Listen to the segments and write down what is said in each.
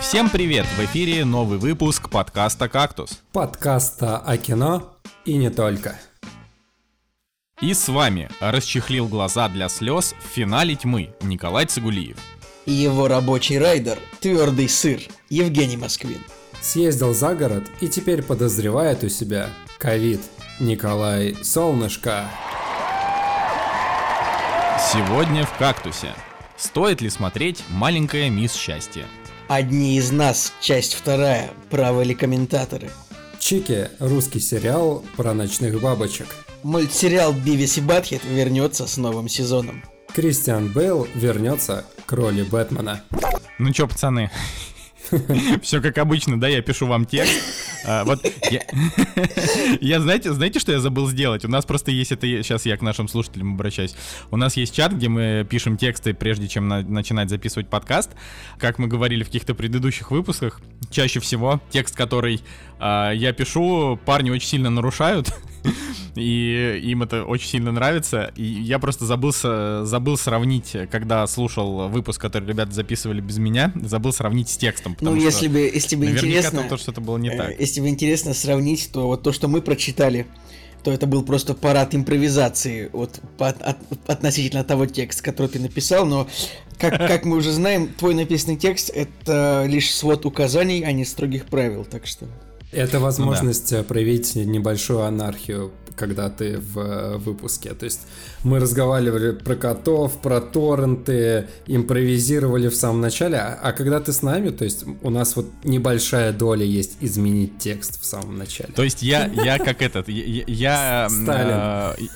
Всем привет! В эфире новый выпуск подкаста «Кактус». Подкаста о кино и не только. И с вами расчехлил глаза для слез в финале тьмы Николай Цигулиев. И его рабочий райдер, твердый сыр, Евгений Москвин. Съездил за город и теперь подозревает у себя ковид. Николай Солнышко. Сегодня в «Кактусе». Стоит ли смотреть «Маленькая мисс счастье»? Одни из нас, часть вторая, правы ли комментаторы? Чики – русский сериал про ночных бабочек. Мультсериал «Бивис и Батхет» вернется с новым сезоном. Кристиан Бейл вернется к роли Бэтмена. Ну чё, пацаны, все как обычно, да, я пишу вам текст. А, вот я, знаете, знаете, что я забыл сделать? У нас просто есть это, сейчас я к нашим слушателям обращаюсь. У нас есть чат, где мы пишем тексты, прежде чем на, начинать записывать подкаст. Как мы говорили в каких-то предыдущих выпусках, чаще всего текст, который э, я пишу, парни очень сильно нарушают и им это очень сильно нравится. И я просто забыл, забыл сравнить, когда слушал выпуск, который ребята записывали без меня, забыл сравнить с текстом. Ну, если бы, если бы интересно... то, что это было не э, так. Если бы интересно сравнить, то вот то, что мы прочитали, то это был просто парад импровизации вот, по, от, относительно того текста, который ты написал, но как, как мы уже знаем, твой написанный текст это лишь свод указаний, а не строгих правил, так что... Это возможность ну, да. проявить небольшую анархию когда ты в э, выпуске. То есть мы разговаривали про котов, про торренты, импровизировали в самом начале, а, а когда ты с нами, то есть у нас вот небольшая доля есть изменить текст в самом начале. То есть я, я как этот, я... я Сталин.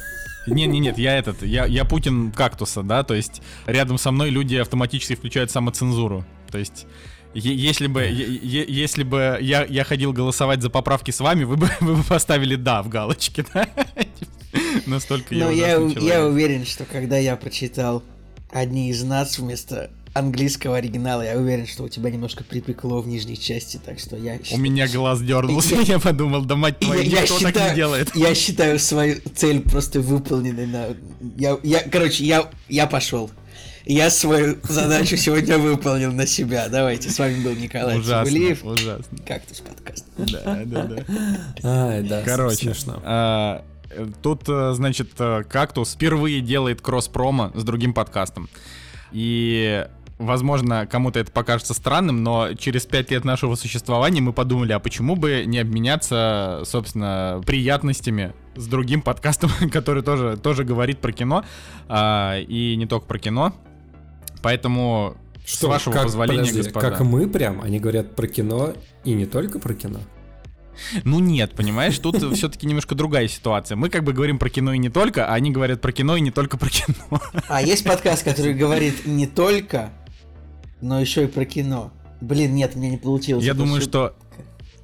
Не, не, нет, я этот, я, я Путин кактуса, да, то есть рядом со мной люди автоматически включают самоцензуру. То есть если бы, если бы я, я ходил голосовать за поправки с вами, вы бы, вы бы поставили «да» в галочке, да? Настолько я я, я уверен, что когда я прочитал «одни из нас» вместо английского оригинала, я уверен, что у тебя немножко припекло в нижней части, так что я... У меня глаз дернулся, я подумал, да мать твою, я, никто считаю, так не делает. Я считаю свою цель просто выполненной на... Я, я, короче, я, я пошел. Я свою задачу сегодня выполнил на себя. Давайте, с вами был Николай ужасно, Цибулиев. Ужасно. Кактус подкаст. Да, да, да. Ай, да, Короче, смешно. А, тут, э, значит, э, Кактус впервые делает кросс-промо с другим подкастом. И Возможно, кому-то это покажется странным, но через пять лет нашего существования мы подумали, а почему бы не обменяться, собственно, приятностями с другим подкастом, который тоже, тоже говорит про кино, а, и не только про кино. Поэтому, Что, с вашего как, позволения, подожди, господа. Как мы прям, они говорят про кино и не только про кино. Ну нет, понимаешь, тут все-таки немножко другая ситуация. Мы как бы говорим про кино и не только, а они говорят про кино и не только про кино. А есть подкаст, который говорит не только, но еще и про кино. Блин, нет, мне не получилось. Я думаю, что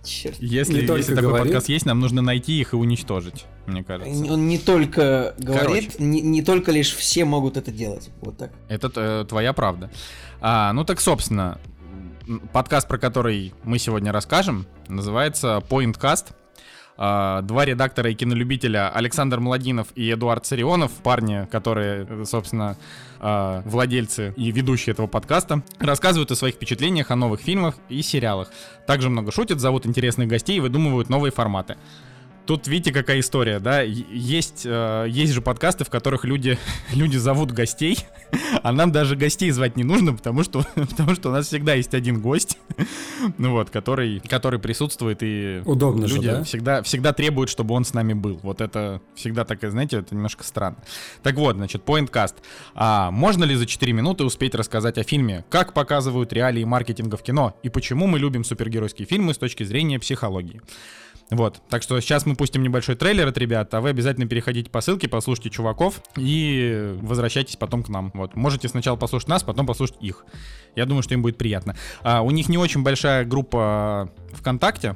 Черт. Если, не если такой говорит. подкаст есть, нам нужно найти их и уничтожить, мне кажется. Он не только говорит, не, не только лишь все могут это делать. Вот так. Это э, твоя правда. А, ну так, собственно, подкаст, про который мы сегодня расскажем, называется Pointcast. А, два редактора и кинолюбителя Александр Младинов и Эдуард Царионов, парни, которые, собственно, а, владельцы и ведущие этого подкаста, рассказывают о своих впечатлениях о новых фильмах и сериалах. Также много шутят, зовут интересных гостей и выдумывают новые форматы. Тут видите, какая история, да? Есть, э, есть же подкасты, в которых люди, люди зовут гостей, а нам даже гостей звать не нужно, потому что, потому что у нас всегда есть один гость, ну вот, который, который присутствует и Удобно люди же, да? всегда, всегда требуют, чтобы он с нами был. Вот это всегда такая, знаете, это немножко странно. Так вот, значит, PointCast. А можно ли за 4 минуты успеть рассказать о фильме? Как показывают реалии маркетинга в кино? И почему мы любим супергеройские фильмы с точки зрения психологии? Вот, так что сейчас мы пустим небольшой трейлер от ребят, а вы обязательно переходите по ссылке, послушайте чуваков и возвращайтесь потом к нам. Вот, можете сначала послушать нас, потом послушать их. Я думаю, что им будет приятно. А, у них не очень большая группа ВКонтакте,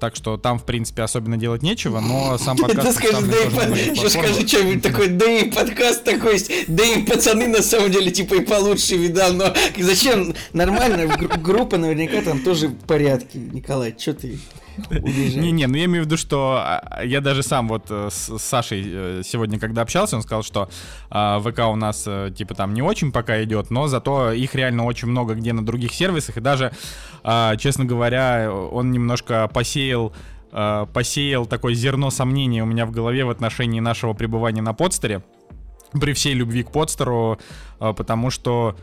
так что там, в принципе, особенно делать нечего, но сам подкаст... Ты скажи, да и еще скажи что-нибудь такое, да и подкаст такой есть, да и пацаны на самом деле типа и получше видал, но зачем? Нормально, группа наверняка там тоже в порядке, Николай, что ты... Не-не, ну я имею в виду, что а, я даже сам вот э, с Сашей э, сегодня, когда общался, он сказал, что а, ВК у нас э, типа там не очень пока идет, но зато их реально очень много где на других сервисах, и даже, а, честно говоря, он немножко посеял посеял такое зерно сомнения у меня в голове в отношении нашего пребывания на подстере. При всей любви к подстеру, потому что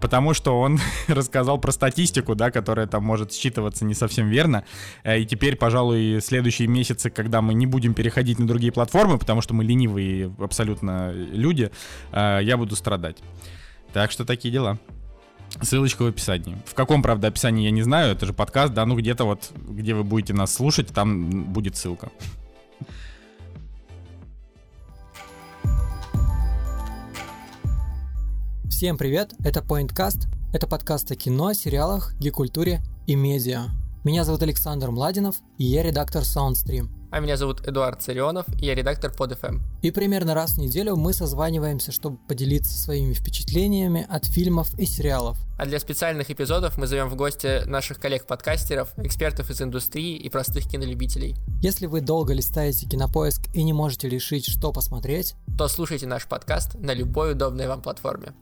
потому что он рассказал про статистику, да, которая там может считываться не совсем верно. Э, и теперь, пожалуй, следующие месяцы, когда мы не будем переходить на другие платформы, потому что мы ленивые абсолютно люди, э, я буду страдать. Так что такие дела. Ссылочка в описании. В каком, правда, описании я не знаю, это же подкаст, да, ну где-то вот, где вы будете нас слушать, там будет ссылка. Всем привет, это PointCast, это подкаст о кино, сериалах, гикультуре и медиа. Меня зовут Александр Младинов, и я редактор SoundStream. А меня зовут Эдуард Царионов, и я редактор под FM. И примерно раз в неделю мы созваниваемся, чтобы поделиться своими впечатлениями от фильмов и сериалов. А для специальных эпизодов мы зовем в гости наших коллег-подкастеров, экспертов из индустрии и простых кинолюбителей. Если вы долго листаете кинопоиск и не можете решить, что посмотреть, то слушайте наш подкаст на любой удобной вам платформе.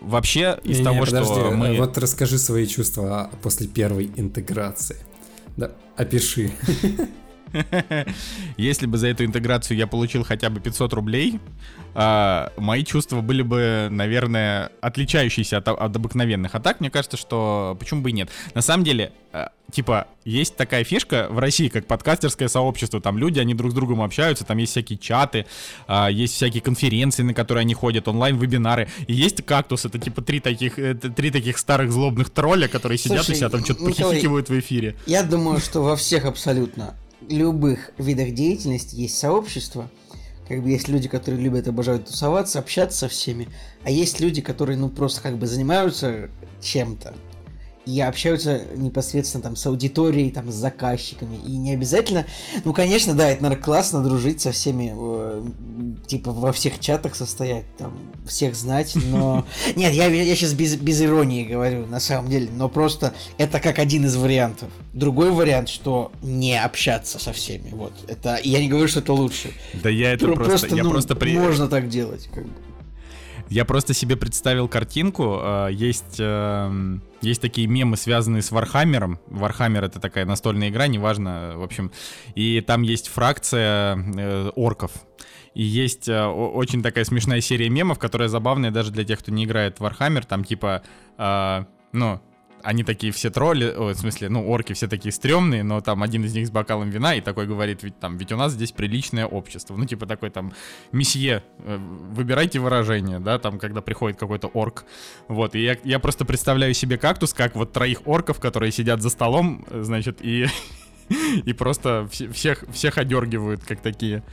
Вообще из не, того, не, подожди, что мы... Вот расскажи свои чувства после первой интеграции. Да, опиши. Если бы за эту интеграцию я получил хотя бы 500 рублей, э, мои чувства были бы, наверное, отличающиеся от, от обыкновенных. А так, мне кажется, что почему бы и нет. На самом деле, э, типа, есть такая фишка в России, как подкастерское сообщество. Там люди, они друг с другом общаются, там есть всякие чаты, э, есть всякие конференции, на которые они ходят, онлайн-вебинары. И есть кактус, это типа три таких, э, три таких старых злобных тролля, которые сидят Слушай, и себя там что-то похихикивают в эфире. Я думаю, что во всех абсолютно любых видах деятельности есть сообщество. Как бы есть люди, которые любят, обожают тусоваться, общаться со всеми, а есть люди, которые, ну, просто как бы занимаются чем-то и общаются непосредственно там с аудиторией, там с заказчиками. И не обязательно, ну конечно, да, это, наверное, классно дружить со всеми, э, типа во всех чатах состоять, там всех знать, но... Нет, я, я сейчас без, без иронии говорю, на самом деле, но просто это как один из вариантов. Другой вариант, что не общаться со всеми, вот. Это, я не говорю, что это лучше. Да я это просто... просто я ну, просто при... Можно так делать, как бы. Я просто себе представил картинку. Э, есть, эм, есть такие мемы, связанные с Вархаммером. Вархаммер это такая настольная игра, неважно, в общем. И там есть фракция э, орков. И есть э, очень такая смешная серия мемов, которая забавная даже для тех, кто не играет в Warhammer. Там типа, ну, они такие все тролли, о, в смысле, ну, орки все такие стрёмные, но там один из них с бокалом вина и такой говорит, ведь там, ведь у нас здесь приличное общество. Ну, типа такой там, месье, э, выбирайте выражение, да, там, когда приходит какой-то орк. Вот, и я, я просто представляю себе кактус, как вот троих орков, которые сидят за столом, э, значит, и, и просто всех, всех одергивают, как такие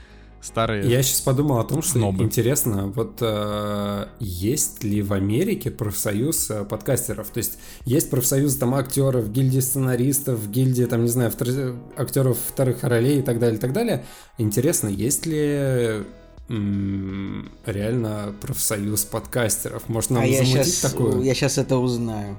старые. Я сейчас подумал о том, что снобы. интересно, вот э, есть ли в Америке профсоюз э, подкастеров? То есть есть профсоюз там актеров, гильдии сценаристов, гильдии там не знаю втор... актеров вторых ролей и так далее, и так далее. Интересно, есть ли реально профсоюз подкастеров? Может нам а замутить я сейчас, такое? Я сейчас это узнаю.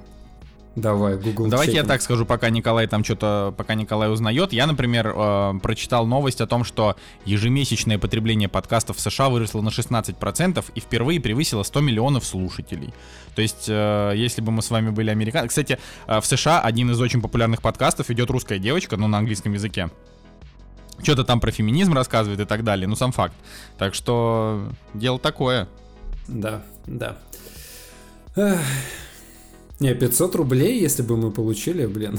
Давай, Google. Давайте чекнем. я так скажу, пока Николай там что-то, пока Николай узнает. Я, например, э, прочитал новость о том, что ежемесячное потребление подкастов в США выросло на 16% и впервые превысило 100 миллионов слушателей. То есть, э, если бы мы с вами были американцы... Кстати, э, в США один из очень популярных подкастов идет русская девочка, но на английском языке. Что-то там про феминизм рассказывает и так далее, ну сам факт. Так что дело такое. Да, да. Не, 500 рублей, если бы мы получили, блин.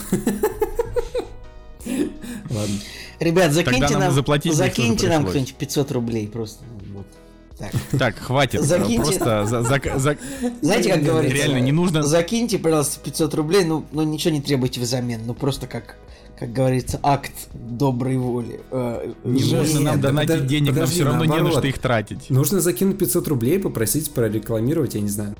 Ладно. Ребят, закиньте нам, закиньте нам кто-нибудь 500 рублей просто. Ну, вот. Так. так, хватит. Закиньте. Просто за, за, за... Знаете, как говорится? Реально не нужно. Закиньте, пожалуйста, 500 рублей, ну, ну ничего не требуйте взамен, ну просто как как говорится, акт доброй воли. Э, не нужно нам донатить подожди, денег, подожди, нам все равно наоборот. не на что их тратить. Нужно закинуть 500 рублей, попросить прорекламировать, я не знаю,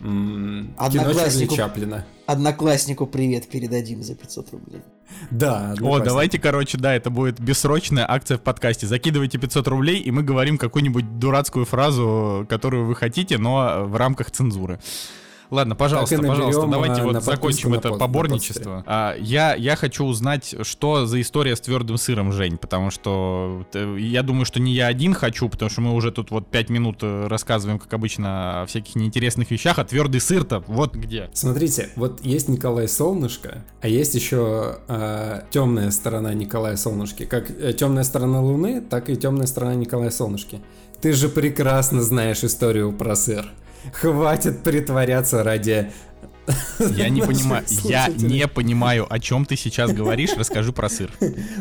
М, Однокласснику. Чаплина. Однокласснику привет передадим за 500 рублей. Да, О, давайте, короче, да, это будет бессрочная акция в подкасте. Закидывайте 500 рублей, и мы говорим какую-нибудь дурацкую фразу, которую вы хотите, но в рамках цензуры. Ладно, пожалуйста, наберем, пожалуйста, давайте а, вот закончим это на поборничество. А, я, я хочу узнать, что за история с твердым сыром, Жень, потому что э, я думаю, что не я один хочу, потому что мы уже тут вот 5 минут э, рассказываем, как обычно, о всяких неинтересных вещах, а твердый сыр-то вот где. Смотрите, вот есть Николай Солнышко, а есть еще темная сторона Николая Солнышки. Как темная сторона Луны, так и темная сторона Николая Солнышки. Ты же прекрасно знаешь историю про сыр. Хватит притворяться ради... Я не понимаю, я не понимаю, о чем ты сейчас говоришь, расскажи про сыр.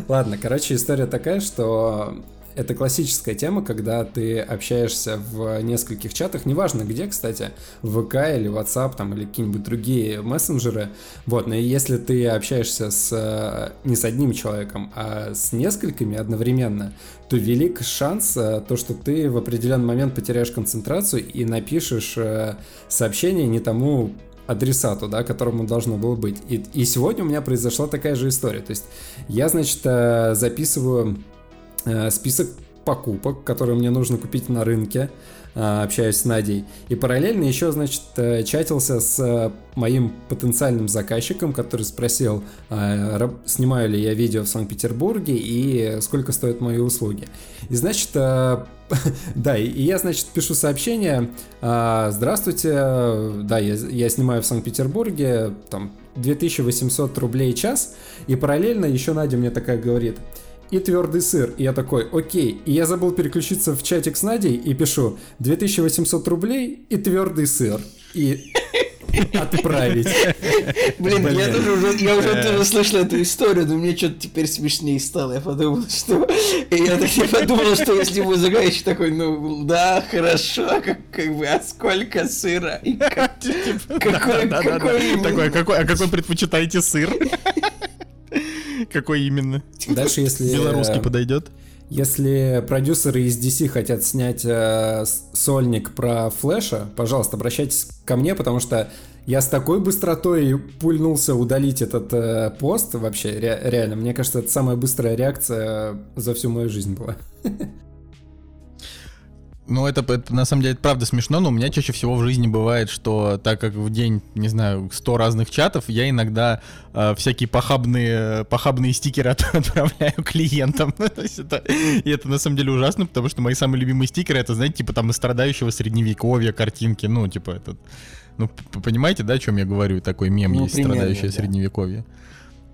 Ладно, короче, история такая, что это классическая тема, когда ты общаешься в нескольких чатах, неважно где, кстати, в ВК или WhatsApp там, или какие-нибудь другие мессенджеры. Вот, но если ты общаешься с э, не с одним человеком, а с несколькими одновременно, то велик шанс, э, то, что ты в определенный момент потеряешь концентрацию и напишешь э, сообщение не тому адресату, да, которому должно было быть. И, и сегодня у меня произошла такая же история. То есть я, значит, записываю список покупок, которые мне нужно купить на рынке, э, общаюсь с Надей. И параллельно еще, значит, э, чатился с э, моим потенциальным заказчиком, который спросил, э, снимаю ли я видео в Санкт-Петербурге и сколько стоят мои услуги. И, значит, э, да, и я, значит, пишу сообщение, здравствуйте, э, да, я, я снимаю в Санкт-Петербурге, там, 2800 рублей час, и параллельно еще Надя мне такая говорит, и твердый сыр. И я такой, окей. И я забыл переключиться в чатик с Надей и пишу 2800 рублей и твердый сыр. И отправить. Блин, я тоже уже, я уже тоже слышал эту историю, но мне что-то теперь смешнее стало. Я подумал, что... И я так я подумал, что если бы заказчик такой, ну, да, хорошо, как, как бы, а сколько сыра? И как- какой, Да-да-да-да. какой именно? Такой, а какой, а какой предпочитаете сыр? Какой именно? Дальше, если... Белорусский подойдет? Если продюсеры из DC хотят снять э, сольник про Флэша, пожалуйста, обращайтесь ко мне, потому что я с такой быстротой пульнулся удалить этот э, пост вообще, ре- реально. Мне кажется, это самая быстрая реакция за всю мою жизнь была. Ну, это, это на самом деле это правда смешно, но у меня чаще всего в жизни бывает, что так как в день, не знаю, 100 разных чатов, я иногда э, всякие похабные, похабные стикеры от- отправляю клиентам. То есть это, и это на самом деле ужасно, потому что мои самые любимые стикеры, это, знаете, типа там из страдающего средневековья картинки, ну, типа этот... Ну, понимаете, да, о чем я говорю? Такой мем Ну, есть, примерно, страдающее да. средневековье.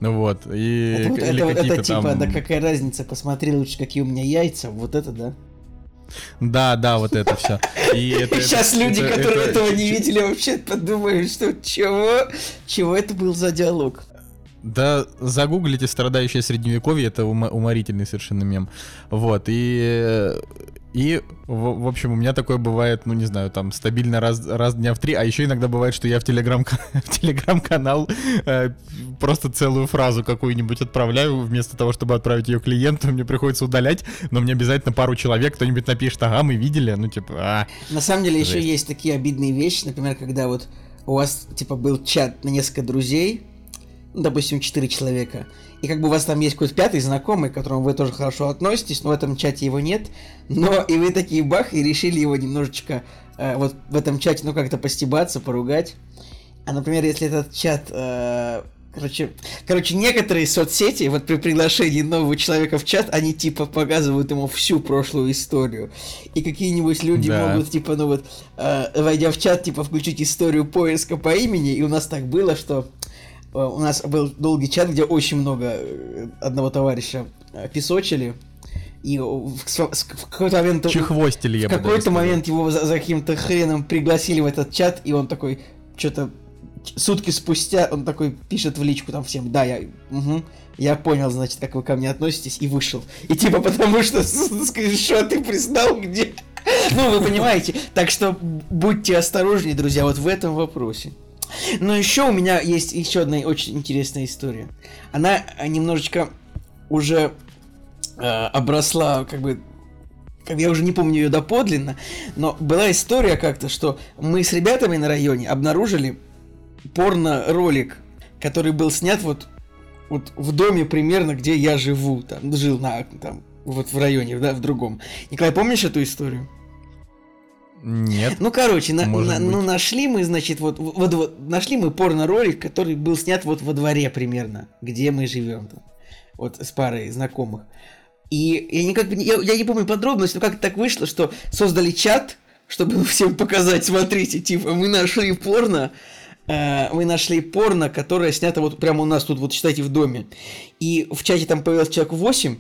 Ну вот, и Это, или типа, там... да какая разница, посмотри лучше, какие у меня яйца, вот это, да? Да, да, вот это все. И это, это- Сейчас люди, это- которые это- этого не видели, вообще подумают, что чего? Чего это был за диалог? Да, загуглите страдающее средневековье, это ума- уморительный совершенно мем. Вот, и... И, в, в общем, у меня такое бывает, ну, не знаю, там, стабильно раз, раз дня в три, а еще иногда бывает, что я в телеграм, в телеграм-канал э, просто целую фразу какую-нибудь отправляю, вместо того, чтобы отправить ее клиенту, мне приходится удалять, но мне обязательно пару человек, кто-нибудь напишет, ага, мы видели, ну, типа, а, На самом деле еще Жесть. есть такие обидные вещи, например, когда вот у вас типа был чат на несколько друзей, ну, допустим, четыре человека, и как бы у вас там есть какой-то пятый знакомый, к которому вы тоже хорошо относитесь, но в этом чате его нет, но и вы такие бах, и решили его немножечко э, вот в этом чате, ну, как-то постебаться, поругать. А, например, если этот чат... э, Короче, короче, некоторые соцсети, вот при приглашении нового человека в чат, они типа показывают ему всю прошлую историю. И какие-нибудь люди Да. могут, типа, ну вот, э, войдя в чат, типа, включить историю поиска по имени. И у нас так было, что у нас был долгий чат, где очень много э, одного товарища э, песочили. И в, в- какой-то момент... чехвостили, я В какой-то момент его за, за каким-то хреном пригласили в этот чат, и он такой, что-то сутки спустя, он такой пишет в личку там всем, да, я, мгм, я понял, значит, как вы ко мне относитесь, и вышел. И типа потому что скриншоты признал где. Ну, вы понимаете. Так что будьте осторожнее, друзья, вот в этом вопросе. Но еще у меня есть еще одна очень интересная история. Она немножечко уже э, обросла как бы как я уже не помню ее доподлинно, но была история как-то, что мы с ребятами на районе обнаружили порно-ролик, который был снят вот, вот в доме примерно, где я живу, там, жил на, там, вот в районе, да, в другом. Николай, помнишь эту историю? Нет. Ну, короче, на, на, ну, нашли мы, значит, вот, вот, вот нашли мы порно-ролик, который был снят вот во дворе примерно, где мы живем там, вот с парой знакомых. И я никак я, я не помню подробности, но как так вышло, что создали чат, чтобы всем показать, смотрите, типа, мы нашли порно, э, мы нашли порно, которое снято вот прямо у нас тут, вот считайте, в доме. И в чате там появилось человек 8,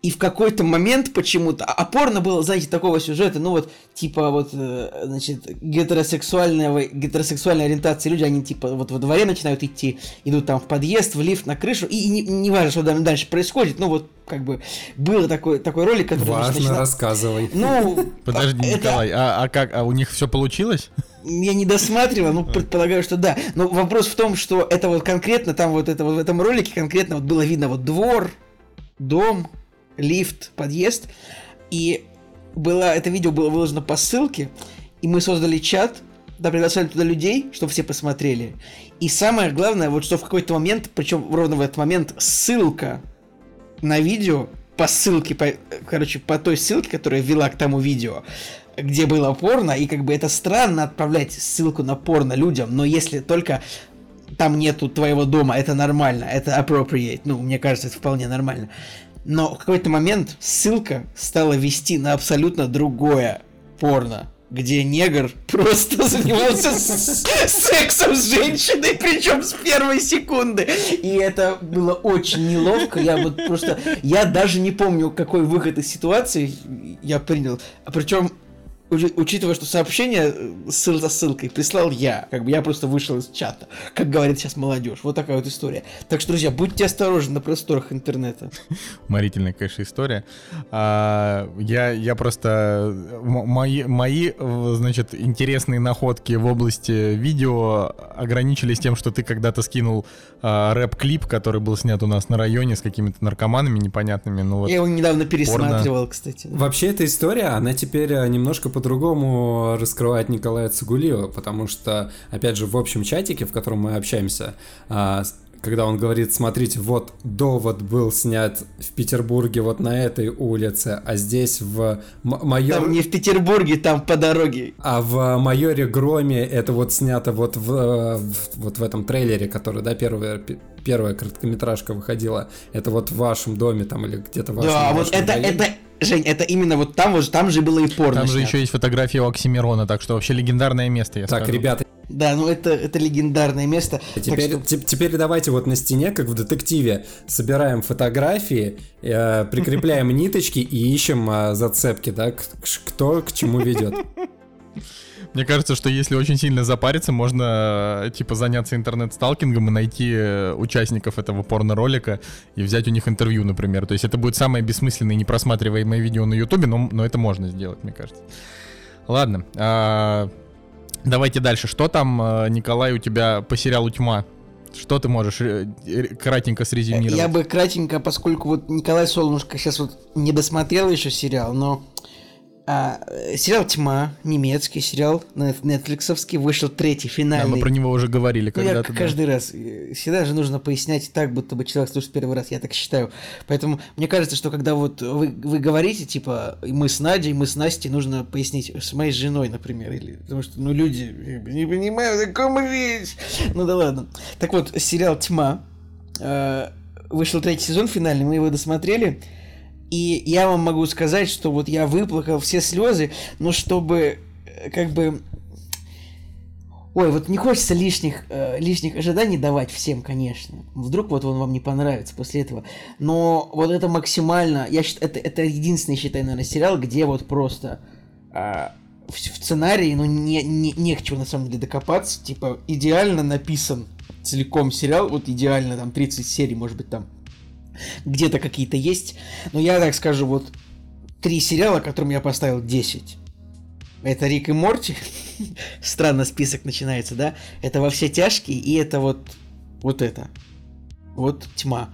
и в какой-то момент почему-то, а порно было, знаете, такого сюжета, ну вот, типа вот, э, значит, гетеросексуального, гетеросексуальной ориентации люди, они типа вот во дворе начинают идти, идут там в подъезд, в лифт, на крышу, и, и не, не важно, что там дальше происходит, ну вот, как бы, был такой, такой ролик, который... Важно, начинал... рассказывай. Ну, Подожди, это... Николай, а, а как, а у них все получилось? Я не досматривал, ну, предполагаю, что да. Но вопрос в том, что это вот конкретно, там вот это вот в этом ролике конкретно вот было видно вот двор, дом, лифт, подъезд. И было, это видео было выложено по ссылке, и мы создали чат, да, приглашали туда людей, чтобы все посмотрели. И самое главное, вот что в какой-то момент, причем ровно в этот момент, ссылка на видео по ссылке, по, короче, по той ссылке, которая вела к тому видео, где было порно, и как бы это странно отправлять ссылку на порно людям, но если только там нету твоего дома, это нормально, это appropriate, ну, мне кажется, это вполне нормально. Но в какой-то момент ссылка стала вести на абсолютно другое порно где негр просто занимался сексом с женщиной, причем с первой секунды. И это было очень неловко. Я вот просто... Я даже не помню, какой выход из ситуации я принял. А причем учитывая, что сообщение э, ссыл за ссылкой прислал я, как бы я просто вышел из чата, как говорит сейчас молодежь. Вот такая вот история. Так что, друзья, будьте осторожны на просторах интернета. Уморительная, конечно, история. А, я, я просто... Мои, мои, значит, интересные находки в области видео ограничились тем, что ты когда-то скинул а, рэп-клип, который был снят у нас на районе с какими-то наркоманами непонятными. Ну, вот я его недавно пересматривал, порно. кстати. Вообще, эта история, она теперь э, немножко по-другому раскрывает Николая Цугулиева, потому что, опять же, в общем чатике, в котором мы общаемся, а, когда он говорит, смотрите, вот довод был снят в Петербурге вот на этой улице, а здесь в майор... Там не в Петербурге, там по дороге. А в майоре Громе это вот снято вот в, в вот в этом трейлере, который, да, первая, первая короткометражка выходила, это вот в вашем доме там или где-то в вашем Да, вот это, районе. это, Жень, это именно вот там, вот там же было и порно. Там же еще есть фотография у Оксимирона, так что вообще легендарное место, я Так, скажу. ребята, да, ну это, это легендарное место. Теперь, что... теперь давайте вот на стене, как в детективе, собираем фотографии, э, прикрепляем ниточки и ищем э, зацепки, да, кто к чему ведет. Мне кажется, что если очень сильно запариться, можно, э, типа, заняться интернет-сталкингом и найти э, участников этого порно-ролика и взять у них интервью, например. То есть это будет самое бессмысленное и непросматриваемое видео на Ютубе, но, но это можно сделать, мне кажется. Ладно. А, давайте дальше. Что там, э, Николай, у тебя по сериалу «Тьма»? Что ты можешь кратенько срезюмировать? Я бы кратенько, поскольку вот Николай Солнышко сейчас вот не досмотрел еще сериал, но а, сериал «Тьма», немецкий сериал, нетфликсовский, вышел третий, финальный. Да, мы про него уже говорили когда-то. Ну, я каждый да. раз. Э, всегда же нужно пояснять так, будто бы человек слушает первый раз, я так считаю. Поэтому мне кажется, что когда вот вы, вы говорите, типа, мы с Надей, мы с Настей, нужно пояснить с моей женой, например, или потому что, ну, люди не понимают, о ком речь. Ну да ладно. Так вот, сериал «Тьма», э, вышел третий сезон финальный, мы его досмотрели, и я вам могу сказать, что вот я выплакал все слезы, но чтобы э, как бы... Ой, вот не хочется лишних, э, лишних ожиданий давать всем, конечно. Вдруг вот он вам не понравится после этого. Но вот это максимально... Я считаю, это, это единственный, считай, наверное, сериал, где вот просто... Э, в, в сценарии, ну, не, не, не к чему на самом деле докопаться. Типа, идеально написан целиком сериал. Вот идеально, там, 30 серий, может быть, там где-то какие-то есть. Но я так скажу, вот три сериала, которым я поставил 10. Это Рик и Морти. Странно список начинается, да? Это во все тяжкие, и это вот вот это. Вот тьма.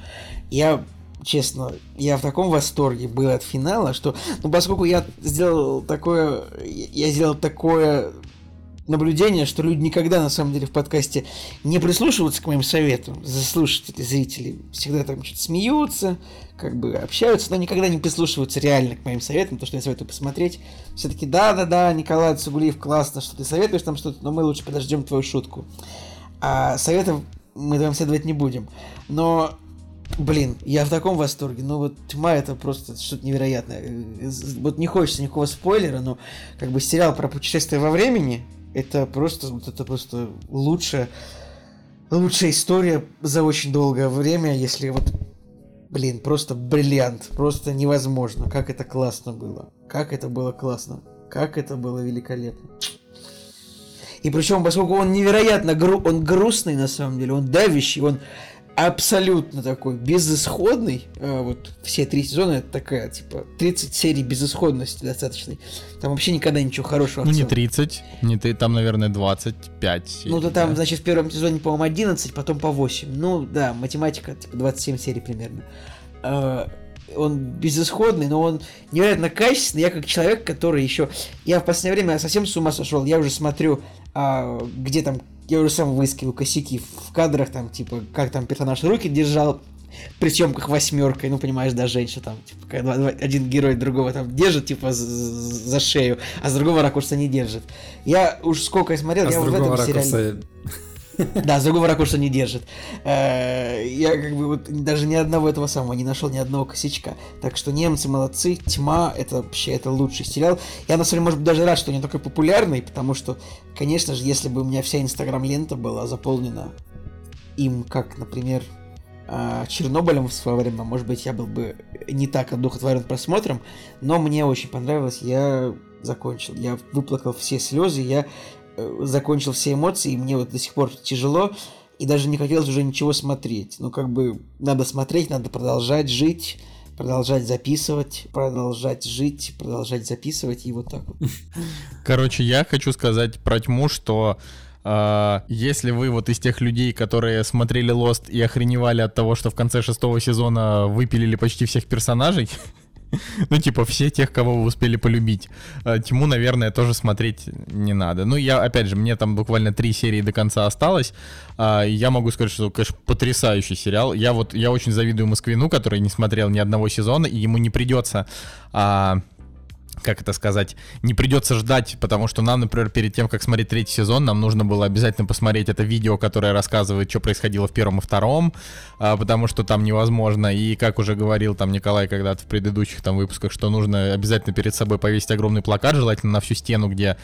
Я честно, я в таком восторге был от финала, что, ну, поскольку я сделал такое, я сделал такое наблюдение, что люди никогда, на самом деле, в подкасте не прислушиваются к моим советам, заслушатели, зрители, всегда там что-то смеются, как бы общаются, но никогда не прислушиваются реально к моим советам, то, что я советую посмотреть. Все-таки, да-да-да, Николай Цугулиев, классно, что ты советуешь там что-то, но мы лучше подождем твою шутку. А советов мы вам следовать не будем. Но Блин, я в таком восторге. Ну вот тьма это просто что-то невероятное. Вот не хочется никакого спойлера, но как бы сериал про путешествие во времени, это просто, вот это просто лучшая, лучшая история за очень долгое время, если вот, блин, просто бриллиант, просто невозможно, как это классно было, как это было классно, как это было великолепно. И причем, поскольку он невероятно гру он грустный на самом деле, он давящий, он абсолютно такой безысходный. А, вот все три сезона это такая, типа, 30 серий безысходности достаточной. Там вообще никогда ничего хорошего. Ну, не 30, не ты, там, наверное, 25 серий. Ну, то там, да. значит, в первом сезоне, по-моему, 11, потом по 8. Ну, да, математика, типа, 27 серий примерно. А, он безысходный, но он невероятно качественный. Я как человек, который еще... Я в последнее время совсем с ума сошел. Я уже смотрю, а, где там я уже сам выискиваю косяки в кадрах, там, типа, как там персонаж руки держал при съемках восьмеркой, ну, понимаешь, да, женщина там, типа, когда один герой другого там держит, типа, за шею, а с другого ракурса не держит. Я уж сколько я смотрел, а я с вот в этом ракурса... сериале... Да, с другого ракурса не держит. Э, я как бы вот даже ни одного этого самого не нашел, ни одного косячка. Так что немцы молодцы, тьма это вообще это лучший сериал. Я на самом деле, может быть, даже рад, что он такой популярный, потому что, конечно же, если бы у меня вся инстаграм-лента была заполнена им, как, например, э, Чернобылем в свое время, может быть, я был бы не так одухотворен просмотром, но мне очень понравилось, я закончил. Я выплакал все слезы, я закончил все эмоции, и мне вот до сих пор тяжело, и даже не хотелось уже ничего смотреть. Ну, как бы, надо смотреть, надо продолжать жить, продолжать записывать, продолжать жить, продолжать записывать, и вот так вот. Короче, я хочу сказать про тьму, что Uh, если вы вот из тех людей, которые смотрели Lost и охреневали от того, что в конце шестого сезона выпилили почти всех персонажей, Ну, типа, все тех, кого вы успели полюбить. А, Тьму, наверное, тоже смотреть не надо. Ну, я, опять же, мне там буквально три серии до конца осталось. А, я могу сказать, что, конечно, потрясающий сериал. Я вот, я очень завидую Москвину, который не смотрел ни одного сезона, и ему не придется а, как это сказать, не придется ждать, потому что нам, например, перед тем, как смотреть третий сезон, нам нужно было обязательно посмотреть это видео, которое рассказывает, что происходило в первом и втором, а, потому что там невозможно. И как уже говорил там Николай когда-то в предыдущих там выпусках, что нужно обязательно перед собой повесить огромный плакат, желательно на всю стену, где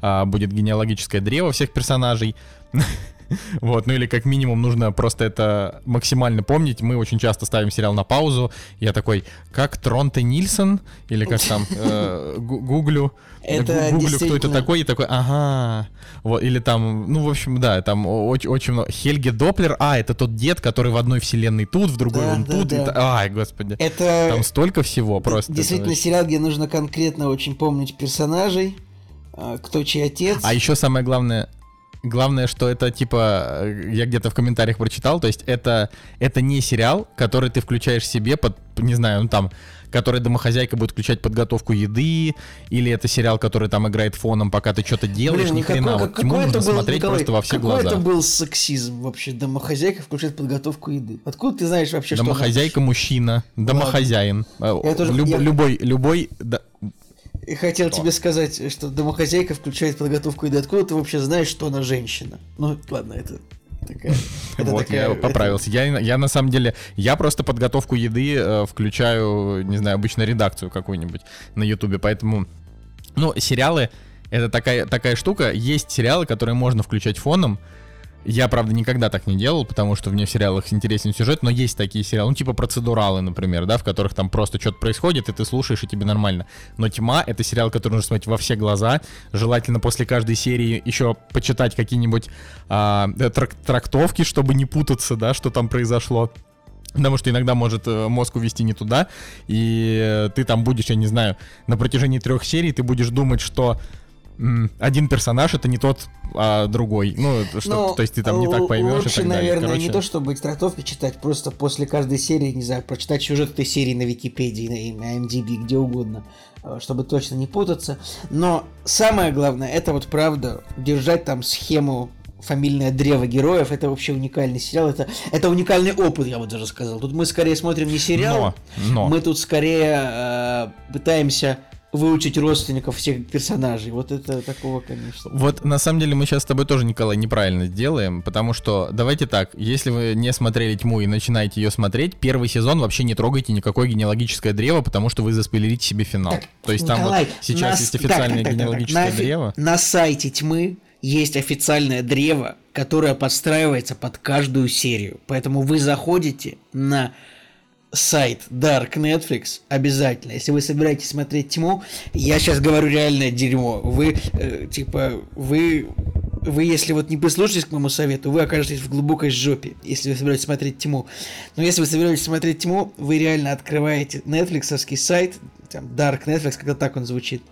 а, будет генеалогическое древо всех персонажей. Вот, ну или как минимум нужно просто это максимально помнить. Мы очень часто ставим сериал на паузу. Я такой, как Тронте Нильсон? Или как там, э, гуглю. Это гуглю, кто это такой, и такой, ага. Вот, или там, ну, в общем, да, там очень, очень много. Хельге Доплер, а, это тот дед, который в одной вселенной тут, в другой да, он да, тут. Да. Ай, господи. Это... Там столько всего просто. Действительно, это... сериал, где нужно конкретно очень помнить персонажей, а, кто чей отец. А еще самое главное, Главное, что это типа, я где-то в комментариях прочитал, то есть это, это не сериал, который ты включаешь себе под, не знаю, ну там, который домохозяйка будет включать подготовку еды, или это сериал, который там играет фоном, пока ты что-то делаешь, Блин, ни хрена. Как, вот Тиму нужно был, смотреть Николай, просто во все какой глаза. это был сексизм вообще? Домохозяйка включает подготовку еды. Откуда ты знаешь вообще, что Домохозяйка мужчина, домохозяин. Ладно. Тоже, Люб, я... Любой, любой, да, и хотел тебе сказать, что домохозяйка включает подготовку еды. Откуда ты вообще знаешь, что она женщина? Ну, ладно, это такая... Это вот, такая, я поправился. Это... Я, я на самом деле, я просто подготовку еды э, включаю, не знаю, обычно редакцию какую-нибудь на Ютубе, поэтому... Ну, сериалы, это такая, такая штука. Есть сериалы, которые можно включать фоном, я, правда, никогда так не делал, потому что мне в сериалах интересен сюжет, но есть такие сериалы, ну, типа процедуралы, например, да, в которых там просто что-то происходит, и ты слушаешь, и тебе нормально. Но «Тьма» — это сериал, который нужно смотреть во все глаза, желательно после каждой серии еще почитать какие-нибудь а, трак трактовки, чтобы не путаться, да, что там произошло. Потому что иногда может э, мозг увести не туда, и ты там будешь, я не знаю, на протяжении трех серий ты будешь думать, что один персонаж это не тот, а другой. Ну, что, Ну, то есть ты там не так поймешь Лучше, и так далее. наверное, Короче, не то, чтобы трактовки читать, просто после каждой серии, не знаю, прочитать сюжет этой серии на Википедии, на IMDb, где угодно, э, чтобы точно не путаться. Но самое главное, это вот правда, держать там схему фамильное древо героев, это вообще уникальный сериал, это, это уникальный опыт, я вот даже сказал. Тут мы скорее смотрим не сериал, Но, но. мы тут скорее э, пытаемся выучить родственников всех персонажей. Вот это такого, конечно. Вот на самом деле мы сейчас с тобой тоже, Николай, неправильно делаем, потому что давайте так, если вы не смотрели тьму и начинаете ее смотреть, первый сезон вообще не трогайте никакое генеалогическое древо, потому что вы заспойлерите себе финал. Так, То есть там Николай, вот сейчас нас- есть так, официальное так, так, так, так. генеалогическое На офи- древо. На сайте тьмы есть официальное древо, которое подстраивается под каждую серию. Поэтому вы заходите на сайт Dark Netflix обязательно. Если вы собираетесь смотреть тьму, я сейчас говорю реальное дерьмо. Вы, э, типа, вы вы, если вот не прислушаетесь к моему совету, вы окажетесь в глубокой жопе, если вы собираетесь смотреть тьму. Но если вы собираетесь смотреть тьму, вы реально открываете нетфликсовский сайт, там, Dark Netflix, когда так он звучит,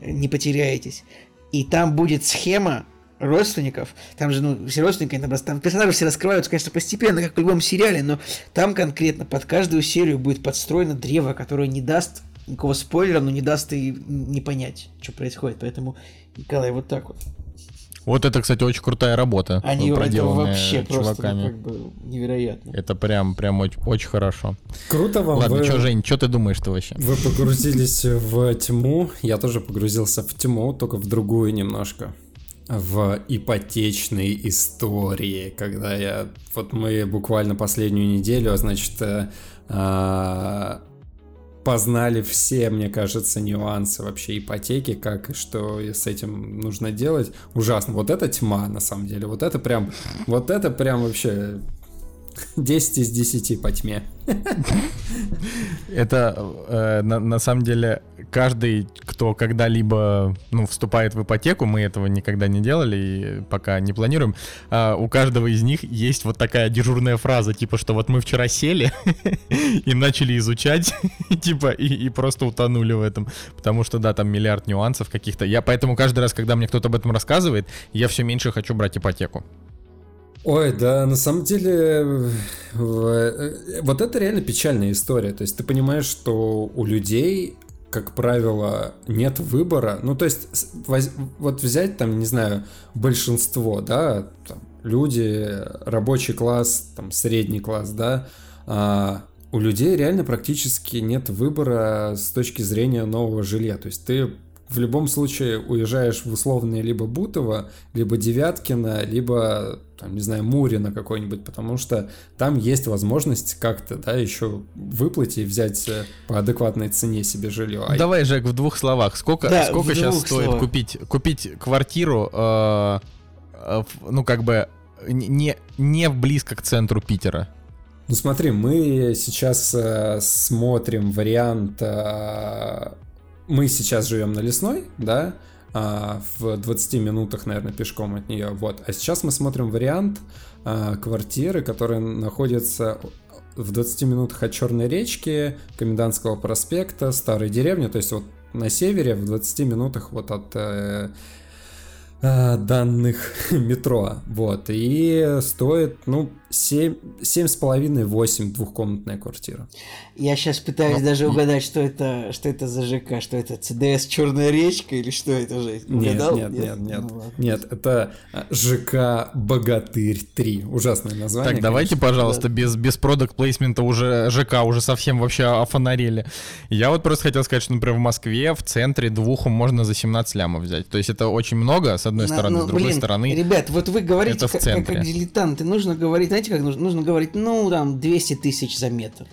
э, не потеряетесь. И там будет схема родственников, там же, ну, все родственники, там, там персонажи все раскрываются, конечно, постепенно, как в любом сериале, но там конкретно под каждую серию будет подстроено древо, которое не даст никакого спойлера, но не даст и не понять, что происходит. Поэтому, Николай, вот так вот. Вот это, кстати, очень крутая работа, Они это проделанная вообще просто чуваками. ну, как бы невероятно. Это прям, прям очень, очень хорошо. Круто вам. Ладно, вы- что, Жень, что ты думаешь-то вообще? Вы погрузились в тьму, я тоже погрузился в тьму, только в другую немножко. В ипотечные истории, когда я... Вот мы буквально последнюю неделю, значит, э, а, познали все, мне кажется, нюансы вообще ипотеки, как и что с этим нужно делать. Ужасно. Вот это тьма, на самом деле. Вот это прям... Вот это прям вообще... 10 из 10 по тьме. Это э, на, самом деле каждый, кто когда-либо ну, вступает в ипотеку, мы этого никогда не делали и пока не планируем. а, у каждого из них есть вот такая дежурная фраза, типа, что вот мы вчера сели и начали изучать, типа, и просто утонули в этом. Потому что, да, там миллиард нюансов каких-то. Я поэтому каждый раз, когда мне кто-то об этом рассказывает, я все меньше хочу брать ипотеку. Ой, да, на самом деле, э, вот это реально печальная история. То есть ты понимаешь, что у людей, как правило, нет выбора. Ну, то есть, вот взять там, не знаю, большинство, да, там, люди, рабочий класс, там, средний класс, да, а, у людей реально практически нет выбора с точки зрения нового жилья. То есть ты в любом случае уезжаешь в условное либо Бутово, либо Девяткино, либо, там, не знаю, Мурина какой-нибудь, потому что там есть возможность как-то, да, еще выплатить и взять э, по адекватной цене себе жилье. А Давай, Жек, в двух словах. Сколько, Да, сколько сейчас стоит словах. купить, купить квартиру, э, э, ну, как бы, не, не близко к центру Питера? Ну смотри, мы сейчас э, смотрим вариант. э, мы сейчас живем на лесной, да, а, в 20 минутах, наверное, пешком от нее. Вот. А сейчас мы смотрим вариант а, квартиры, которая находится в 20 минутах от Черной речки, Комендантского проспекта, Старой деревни, то есть вот на севере, в 20 минутах вот от э, э, данных метро. Вот. И стоит, ну, 7, 7,5-8 двухкомнатная квартира. Я сейчас пытаюсь Ну, даже угадать, что это, что это за ЖК, что это ЦДС Черная речка или что это же? Нет, Угадал? нет, нет, нет. Ну ладно. Нет, это э, ЖК Богатырь 3. Ужасное название. Так, давайте, конечно. пожалуйста, без, без продукт плейсмента уже ЖК уже совсем вообще офонарели. Я вот просто хотел сказать, что, например, в Москве в центре двуху можно за 17 лямов взять. То есть это очень много, с одной На- стороны, ну, с другой блин, стороны. Ребят, вот вы говорите это в как, как- центре. как дилетанты. Нужно говорить, знаете, как нужно? Нужно говорить, ну, там, 200 тысяч за метр.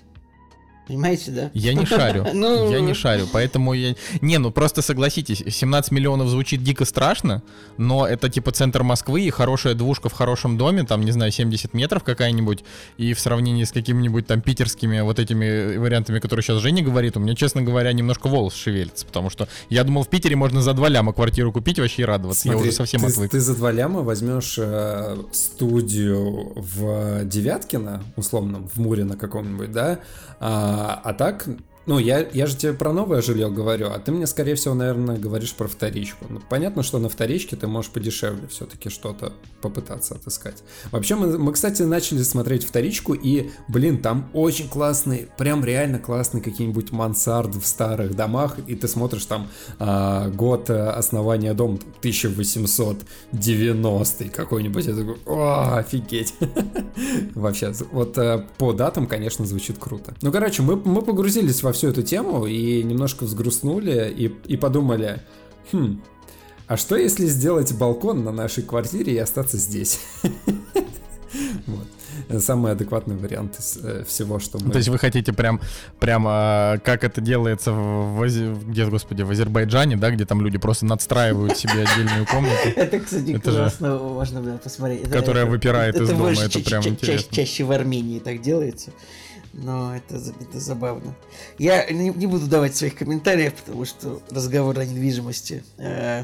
Понимаете, да? Я не шарю. Ну, Я не шарю, поэтому я... Не, ну просто согласитесь, 17 миллионов звучит дико страшно, но это типа центр Москвы и хорошая двушка в хорошем доме, там, не знаю, 70 метров какая-нибудь, и в сравнении с какими-нибудь там питерскими вот этими вариантами, которые сейчас Женя говорит, у меня, честно говоря, немножко волос шевелится, потому что я думал, в Питере можно за 2 ляма квартиру купить вообще и радоваться, я Смотри, уже совсем ты, отвык. ты за два ляма возьмешь э, студию в Девяткино, условном, в Мурино каком-нибудь, да? А, а так, Ну, я, я же тебе про новое жилье говорю, а ты мне, скорее всего, наверное, говоришь про вторичку. Ну, понятно, что на вторичке ты можешь подешевле все-таки что-то попытаться отыскать. Вообще, мы, мы, кстати, начали смотреть вторичку, и, блин, там очень классные, прям реально классные какие-нибудь мансарды в старых домах, и ты смотришь там а, год э, основания дома 1890 какой-нибудь, я такой, о, офигеть. Вообще, вот э, по датам, конечно, звучит круто. Ну, короче, мы, мы погрузились во всю эту тему и немножко взгрустнули и, и подумали, хм, а что если сделать балкон на нашей квартире и остаться здесь? Вот самый адекватный вариант из э, всего, что мы... То есть вы хотите прям, прям а, как это делается в, в, где, господи, в Азербайджане, да, где там люди просто надстраивают себе отдельную комнату. Это, кстати, классно, можно было посмотреть. Которая выпирает из дома, это прям интересно. Чаще в Армении так делается. Но это, это забавно. Я не, не буду давать своих комментариев, потому что разговор о недвижимости. Э,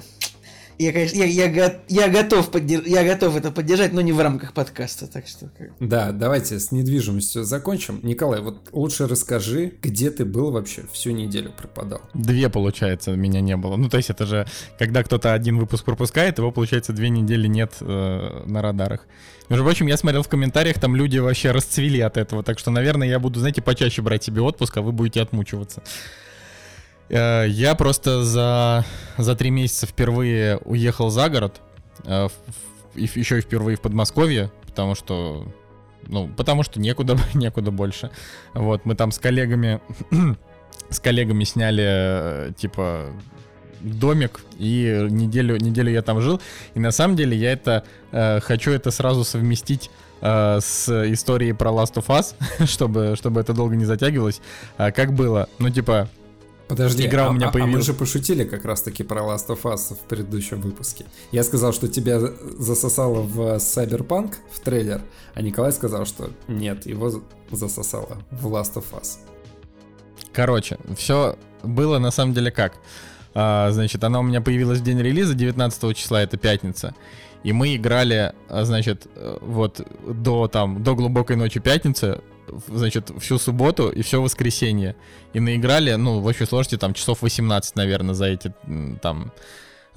я, конечно, я, я, я, готов поддерж... я готов это поддержать, но не в рамках подкаста, так что... Да, давайте с недвижимостью закончим. Николай, вот лучше расскажи, где ты был вообще всю неделю пропадал? Две, получается, меня не было. Ну, то есть это же, когда кто-то один выпуск пропускает, его, получается, две недели нет э, на радарах. Между прочим, я смотрел в комментариях, там люди вообще расцвели от этого, так что, наверное, я буду, знаете, почаще брать себе отпуск, а вы будете отмучиваться. Э, я просто за, за три месяца впервые уехал за город, э, и еще и впервые в Подмосковье, потому что, ну, потому что некуда, некуда больше. Вот, мы там с коллегами, с коллегами сняли, э, типа, домик, и неделю, неделю я там жил. И на самом деле я это э, хочу это сразу совместить с историей про Last of Us, чтобы, чтобы это долго не затягивалось. А как было? Ну, типа, Подожди, игра а, у меня появилась. А мы же пошутили как раз-таки про Last of Us в предыдущем выпуске. Я сказал, что тебя засосало в Cyberpunk, в трейлер, а Николай сказал, что нет, его засосало в Last of Us. Короче, все было на самом деле как? А, значит, она у меня появилась в день релиза, 19 числа, это пятница. И мы играли, а, значит, э, вот до там, до глубокой ночи пятницы, значит, всю субботу и все воскресенье. И наиграли, ну, в общей сложности там часов 18, наверное, за эти там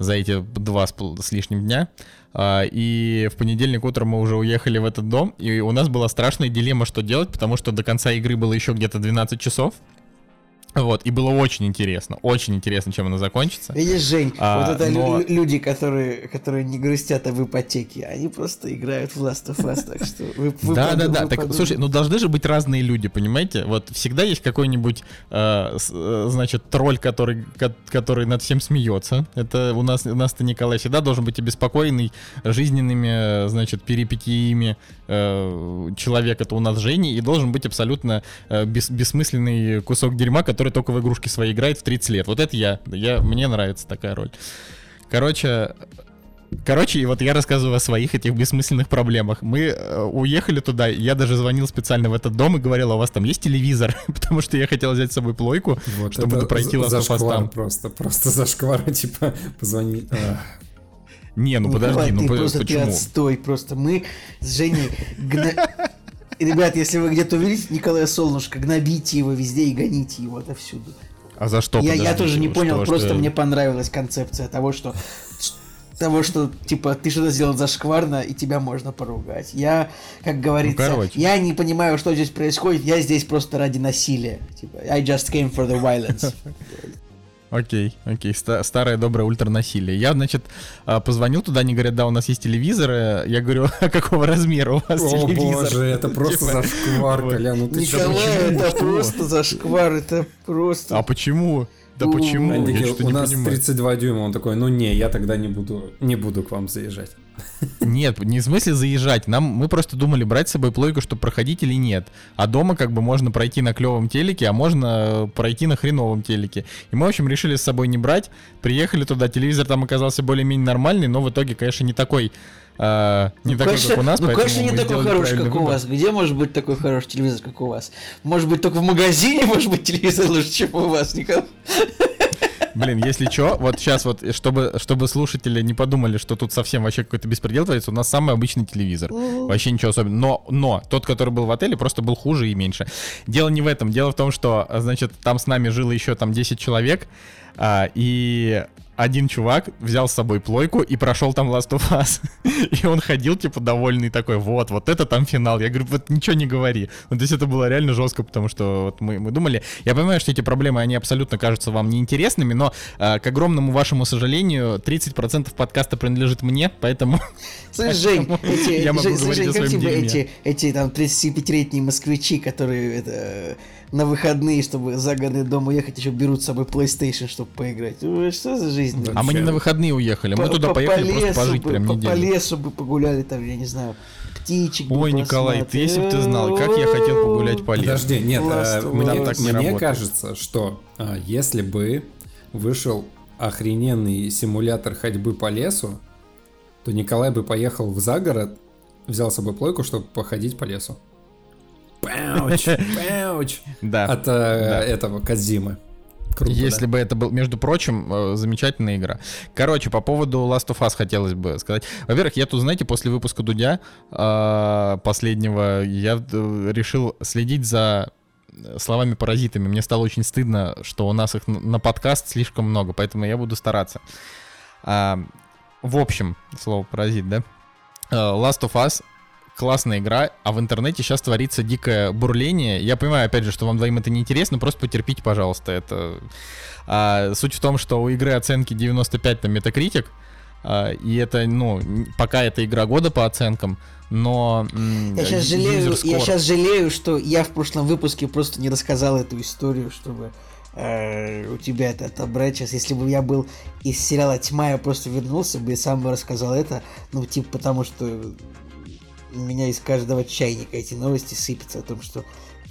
за эти два с, с лишним дня. А, и в понедельник утром мы уже уехали в этот дом, и у нас была страшная дилемма, что делать, потому что до конца игры было еще где-то 12 часов. Вот, и было очень интересно, очень интересно, чем она закончится. Видишь, Жень, а, вот это но... люди, которые, которые не грустят об ипотеке, они просто играют в Last of Us, так что вы, вы Да, да, да, так, слушай, ну должны же быть разные люди, понимаете? Вот всегда есть какой-нибудь, э, э, значит, тролль, который, который над всем смеется. Это у нас, у нас-то Николай всегда должен быть обеспокоенный жизненными, значит, перипетиями э, человек, это у нас Женя, и должен быть абсолютно э, бес, бессмысленный кусок дерьма, который только в игрушки свои играет в 30 лет. Вот это я. я мне нравится такая роль. Короче, Короче, и вот я рассказываю о своих этих бессмысленных проблемах. Мы э, уехали туда, я даже звонил специально в этот дом и говорил, а у вас там есть телевизор? Потому что я хотел взять с собой плойку, вот чтобы пройти Last of там. просто, просто зашквар, типа, позвонить. Не, ну, ну подожди, ну ты просто почему? Ты отстой, просто мы с Женей гна... Ребят, если вы где-то увидите Николая Солнышко, гнобите его везде и гоните его отовсюду. А за что? Я, я тоже не понял, что, просто что... мне понравилась концепция того, что того, что, типа, ты что-то сделал зашкварно, и тебя можно поругать. Я, как говорится, ну, я не понимаю, что здесь происходит, я здесь просто ради насилия. Типа, I just came for the violence. Окей, окей, старое доброе ультранасилие. Я, значит, а, позвонил туда, они говорят, да, у нас есть телевизоры. Я говорю, а какого размера у вас О, телевизор? боже, это просто типа, зашквар, Коля, ну ты Николай, это просто зашквар, это просто... А почему? Да почему? У нас понимаю. 32 дюйма, он такой, ну не, я тогда не буду, не буду к вам заезжать. Нет, не в смысле заезжать. Нам мы просто думали брать с собой плойку, чтобы проходить или нет. А дома как бы можно пройти на клевом телеке, а можно пройти на хреновом телеке. И мы, в общем, решили с собой не брать. Приехали туда, телевизор там оказался более-менее нормальный, но в итоге, конечно, не такой а, не ну, такой, конечно, как у нас, Ну, конечно, не такой хороший, как выбор. у вас. Где может быть такой хороший телевизор, как у вас? Может быть, только в магазине может быть телевизор лучше, чем у вас, Николай? Блин, если что, вот сейчас вот, чтобы, чтобы слушатели не подумали, что тут совсем вообще какой-то беспредел творится, у нас самый обычный телевизор. Вообще ничего особенного. Но, но, тот, который был в отеле, просто был хуже и меньше. Дело не в этом. Дело в том, что, значит, там с нами жило еще там 10 человек, а, и один чувак взял с собой плойку и прошел там Last of Us. и он ходил, типа, довольный такой, вот, вот это там финал. Я говорю, вот ничего не говори. Ну, то есть это было реально жестко, потому что вот мы, мы думали... Я понимаю, что эти проблемы, они абсолютно кажутся вам неинтересными, но, э, к огромному вашему сожалению, 30% подкаста принадлежит мне, поэтому... Слышь, Жень, эти, я могу Жень, говорить Жень, как тебе эти, эти там 35-летние москвичи, которые это, на выходные, чтобы за загородный дом уехать, еще берут с собой PlayStation, чтобы поиграть. Что за жизнь? А мы не на выходные уехали, мы туда поехали просто пожить прям неделю. По лесу бы погуляли там, я не знаю, птичек Ой, Николай, ты если бы ты знал, как я хотел погулять по лесу. Подожди, нет, а, мне, так не мне кажется, что а, если бы вышел охрененный симулятор ходьбы по лесу, то Николай бы поехал в загород, взял с собой плойку, чтобы походить по лесу. Пауч, пауч. Да. От э, этого Казимы. Круто, Если да? бы это был, между прочим, э, замечательная игра. Короче, по поводу Last of Us хотелось бы сказать. Во-первых, я тут, знаете, после выпуска Дудя э, последнего, я решил следить за словами-паразитами. Мне стало очень стыдно, что у нас их на подкаст слишком много, поэтому я буду стараться. А, в общем, слово паразит, да? Last of Us классная игра, а в интернете сейчас творится дикое бурление. Я понимаю, опять же, что вам двоим это не интересно, просто потерпите, пожалуйста. Это а, суть в том, что у игры оценки 95 на Metacritic, а, и это, ну, пока это игра года по оценкам, но я сейчас жалею, я сейчас жалею, что я в прошлом выпуске просто не рассказал эту историю, чтобы э, у тебя это отобрать сейчас. Если бы я был из сериала Тьма, я просто вернулся бы и сам бы рассказал это, ну типа потому что у меня из каждого чайника эти новости сыпятся о том, что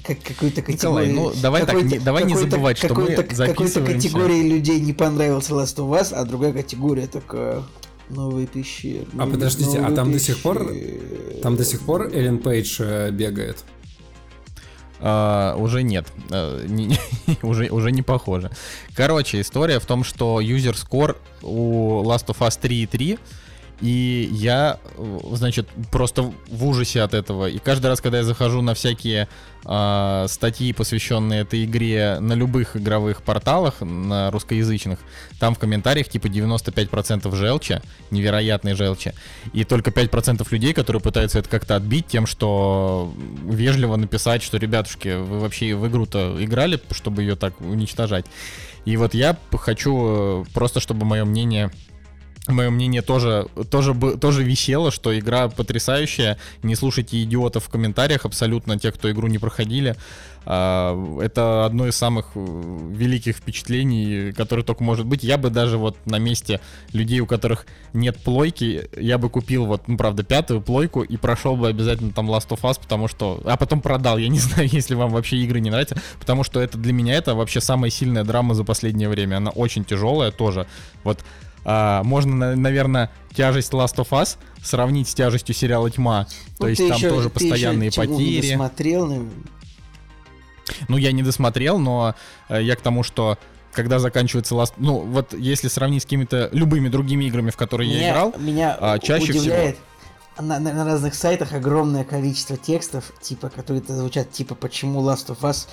как какой-то категории... Николай, ну давай так, не, давай не забывать, что мы Какой-то категории людей не понравился Last of Us, а другая категория такая... Новые пещеры. А подождите, а там пещеры. до сих пор... Там до сих пор Эллен Пейдж э, бегает? Uh, уже нет, uh, не, не, уже, уже не похоже. Короче, история в том, что user score у Last of Us 3.3 и я, значит, просто в ужасе от этого. И каждый раз, когда я захожу на всякие э, статьи, посвященные этой игре на любых игровых порталах, на русскоязычных, там в комментариях типа 95% желча, невероятной желчи. И только 5% людей, которые пытаются это как-то отбить тем, что вежливо написать, что, ребятушки, вы вообще в игру-то играли, чтобы ее так уничтожать. И вот я хочу э, просто, чтобы мое мнение мое мнение тоже, тоже, тоже висело, что игра потрясающая. Не слушайте идиотов в комментариях, абсолютно те, кто игру не проходили. А, это одно из самых э, великих впечатлений, которое только может быть. Я бы даже вот на месте людей, у которых нет плойки, я бы купил вот, ну, правда, пятую плойку и прошел бы обязательно там Last of Us, потому что... А потом продал, я не знаю, если вам вообще игры не нравятся, потому что это для меня это вообще самая сильная драма за последнее время. Она очень тяжелая тоже. Вот а, можно, наверное, тяжесть Last of Us сравнить с тяжестью сериала Тьма. Ну, То есть там еще, тоже постоянные еще потери. Не досмотрел, наверное. Ну, я не досмотрел, но э, я к тому, что когда заканчивается Last... Ну, вот если сравнить с какими-то любыми другими играми, в которые меня, я играл, меня а, чаще удивляет, всего... На, на, на разных сайтах огромное количество текстов, типа, которые звучат, типа, почему Last of Us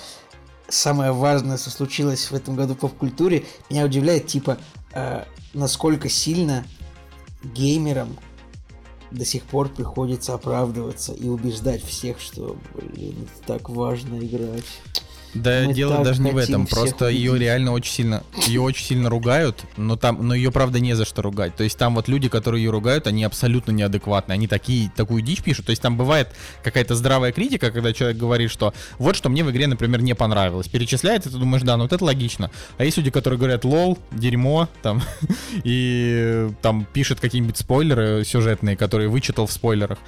самое важное, что случилось в этом году в поп-культуре, меня удивляет, типа, э, насколько сильно геймерам до сих пор приходится оправдываться и убеждать всех, что, блин, так важно играть. Да, Мы дело даже не в этом, просто ее реально очень сильно, ее очень сильно ругают, но там, но ее правда не за что ругать. То есть там вот люди, которые ее ругают, они абсолютно неадекватны, они такие такую дичь пишут. То есть там бывает какая-то здравая критика, когда человек говорит, что вот что мне в игре, например, не понравилось, перечисляет, и ты думаешь, да, ну вот это логично. А есть люди, которые говорят, лол, дерьмо, там и там пишет какие-нибудь спойлеры сюжетные, которые вычитал в спойлерах.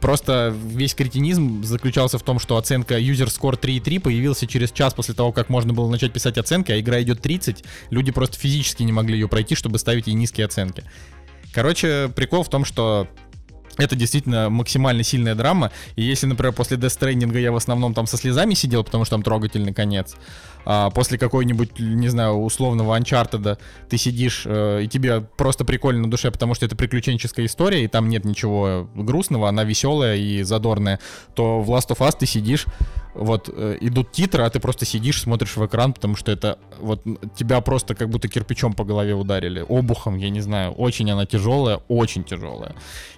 Просто весь кретинизм заключался в том, что оценка user score 3.3 появился через час после того, как можно было начать писать оценки, а игра идет 30. Люди просто физически не могли ее пройти, чтобы ставить ей низкие оценки. Короче, прикол в том, что это действительно максимально сильная драма. И если, например, после Death Stranding я в основном там со слезами сидел, потому что там трогательный конец, а после какой-нибудь, не знаю, условного Uncharted ты сидишь, э, и тебе просто прикольно на душе, потому что это приключенческая история, и там нет ничего грустного, она веселая и задорная, то в Last of Us ты сидишь, вот э, идут титры, а ты просто сидишь, смотришь в экран, потому что это вот тебя просто как будто кирпичом по голове ударили, обухом, я не знаю, очень она тяжелая, очень тяжелая.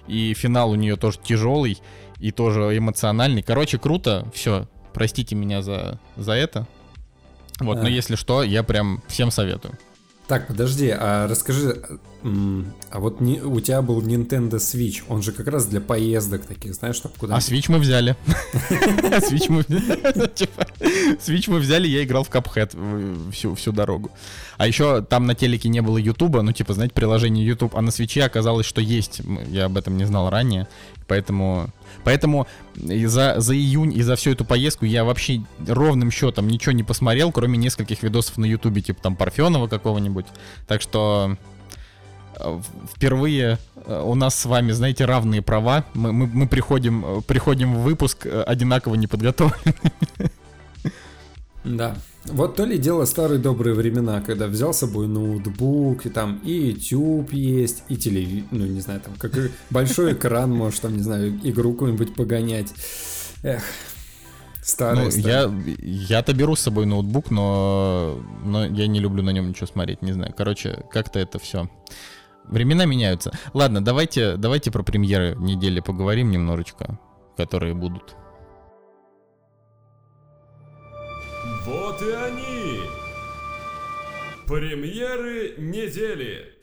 И финал у нее тоже тяжелый и тоже эмоциональный. Короче, круто, все, простите меня за, за это. Вот, но если что, я прям всем советую. Так, подожди, а расскажи, а вот не, у тебя был Nintendo Switch, он же как раз для поездок таких, знаешь, чтобы куда А Switch мы взяли. Switch мы типа, Switch мы взяли, я играл в Cuphead всю, всю дорогу. А еще там на телеке не было Ютуба, ну типа, знаете, приложение YouTube, а на Switch оказалось, что есть. Я об этом не знал ранее, поэтому Поэтому за, за июнь и за всю эту поездку я вообще ровным счетом ничего не посмотрел, кроме нескольких видосов на ютубе, типа там Парфенова какого-нибудь. Так что э, впервые э, у нас с вами, знаете, равные права. Мы, мы, мы приходим, э, приходим в выпуск одинаково неподготовленными. Да. Вот то ли дело старые добрые времена, когда взял с собой ноутбук, и там и YouTube есть, и телевизор, ну не знаю, там как большой экран, может там, не знаю, игру какую-нибудь погонять. Эх, Старый, ну, я, я-то беру с собой ноутбук, но, но я не люблю на нем ничего смотреть, не знаю. Короче, как-то это все. Времена меняются. Ладно, давайте, давайте про премьеры недели поговорим немножечко, которые будут. Вот и они! Премьеры недели!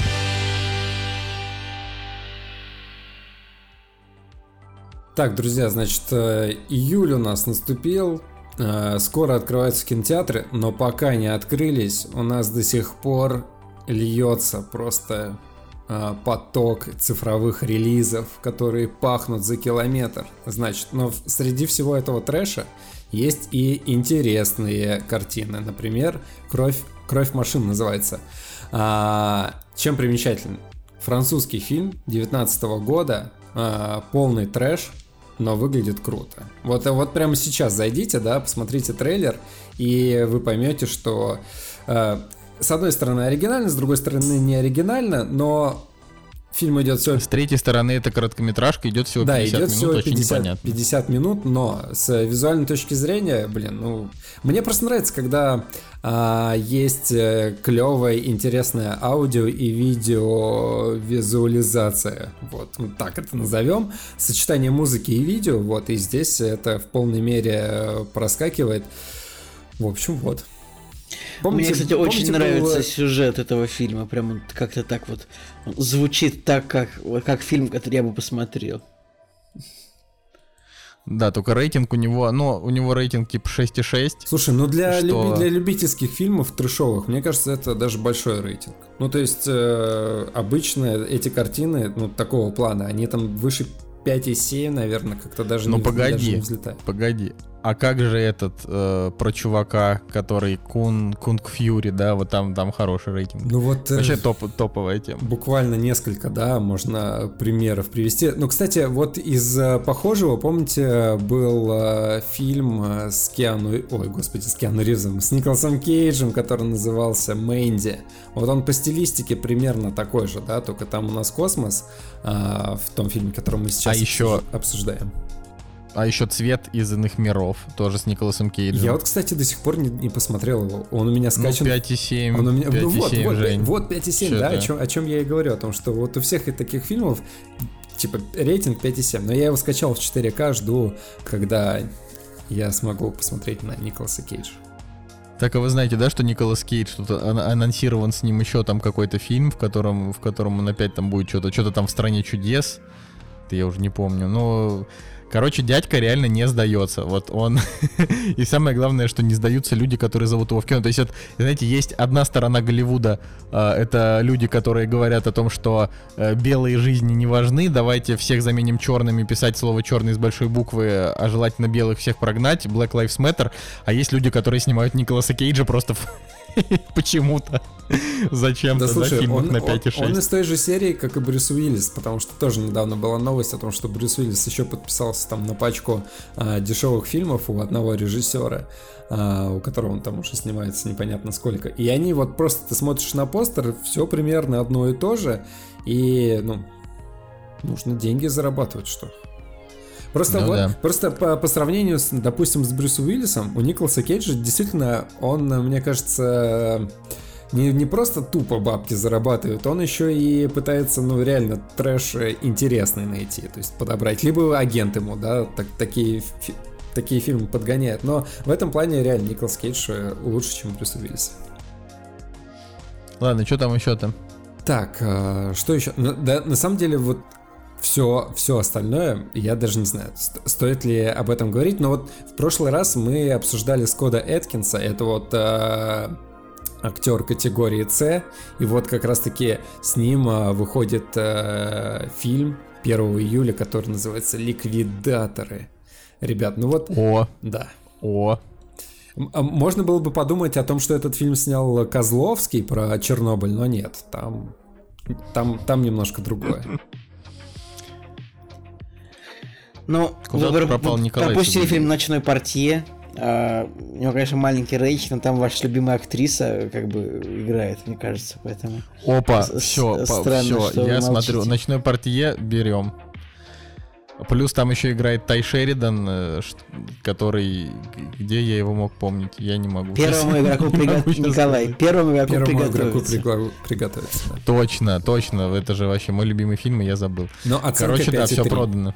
Так, друзья, значит, э, июль у нас наступил. Э, скоро открываются кинотеатры, но пока не открылись, у нас до сих пор льется просто поток цифровых релизов, которые пахнут за километр. Значит, но среди всего этого трэша есть и интересные картины. Например, «Кровь, кровь машин» называется. А, чем примечателен? Французский фильм 19 года, а, полный трэш, но выглядит круто. Вот, вот прямо сейчас зайдите, да, посмотрите трейлер, и вы поймете, что а, с одной стороны оригинально, с другой стороны не оригинально, но Фильм идет всего... С третьей стороны, это короткометражка, идет всего 50 да, идет минут, всего 50, 50 минут, но с визуальной точки зрения, блин, ну... Мне просто нравится, когда а, есть э, клевая, интересная аудио и видео визуализация. Вот, так это назовем. Сочетание музыки и видео, вот, и здесь это в полной мере э, проскакивает. В общем, вот. Помните, Мне, кстати, помните, очень нравится было... сюжет этого фильма. Прям как-то так вот звучит так, как, как фильм, который я бы посмотрел. Да, только рейтинг у него, ну, у него рейтинг типа 6,6. Слушай, ну для, что... люби, для любительских фильмов трешовых, мне кажется, это даже большой рейтинг. Ну, то есть, э, обычно эти картины, ну, такого плана, они там выше 5,7, наверное, как-то даже ну, не, погоди, даже не взлетает. Погоди, а как же этот э, про чувака, который Кун Кунг Фьюри, да, вот там там хороший рейтинг. Ну вот э, вообще топ топовая тема. Буквально несколько, да, можно примеров привести. Ну, кстати, вот из э, похожего, помните, был э, фильм э, с Киану, ой, господи, с Киану Ривзом, с Николасом Кейджем, который назывался Мэнди. Вот он по стилистике примерно такой же, да, только там у нас космос э, в том фильме, который мы сейчас а еще обсуждаем. А еще цвет из иных миров, тоже с Николасом Кейджем. Я вот, кстати, до сих пор не, не посмотрел его. Он у меня скачан. Ну, 5,7. Он у меня... 5, ну, вот, 7, вот, Жень. вот 5,7, да, о чем, о чем я и говорю. О том, что вот у всех таких фильмов, типа, рейтинг 5,7. Но я его скачал в 4К, жду, когда я смогу посмотреть на Николаса Кейджа. Так, а вы знаете, да, что Николас Кейдж тут анонсирован с ним еще там какой-то фильм, в котором, в котором он опять там будет что-то, что-то там в стране чудес. Это я уже не помню. Но Короче, дядька реально не сдается. Вот он... и самое главное, что не сдаются люди, которые зовут его в кино. То есть, вот, знаете, есть одна сторона Голливуда. Э, это люди, которые говорят о том, что э, белые жизни не важны. Давайте всех заменим черными, писать слово черный с большой буквы, а желательно белых всех прогнать. Black Lives Matter. А есть люди, которые снимают Николаса Кейджа просто в, Почему-то. Зачем-то, Да слушай, фильмах он, на он- 5,6. он из той же серии, как и Брюс Уиллис, потому что тоже недавно была новость о том, что Брюс Уиллис еще подписался там на пачку а, дешевых фильмов у одного режиссера, а, у которого он там уже снимается непонятно сколько. И они вот просто, ты смотришь на постер, все примерно одно и то же, и, ну, нужно деньги зарабатывать, что. Просто Ну вот, да. просто по, по сравнению с, допустим, с Брюсом Уиллисом, у Николаса Кейджа действительно, он, мне кажется, не, не просто тупо бабки зарабатывает, он еще и пытается, ну, реально трэш интересный найти, то есть подобрать. Либо агент ему, да, так, такие, фи- такие фильмы подгоняет. Но в этом плане реально Николас Кейдж э, лучше, чем Брюс Уиллис. Ладно, что там еще-то? Так, э, что еще? Ну, да, на самом деле, вот все, все остальное, я даже не знаю, ст- стоит ли об этом говорить, но вот в прошлый раз мы обсуждали Скода Эткинса, это вот э, актер категории С, и вот как раз-таки с ним э, выходит э, фильм 1 июля, который называется «Ликвидаторы». Ребят, ну вот, О, да. о. А Можно было бы подумать о том, что этот фильм снял Козловский про Чернобыль, но нет, там, там, там немножко другое. Ну, Куда вы пропал вы Николай пропустили фильм «Ночной портье». А, у него, конечно, маленький рейтинг, но там ваша любимая актриса как бы играет, мне кажется, поэтому... Опа, С- все, странно, все, что я смотрю, ночной портье берем. Плюс там еще играет Тай Шеридан, э, который... Где я его мог помнить? Я не могу. Первому игроку Не приго- могу щас Николай, первому игроку Первому приготовиться. приготовиться. Точно, точно, это же вообще мой любимый фильм, и я забыл. Но Короче, да, 5,3. все продано.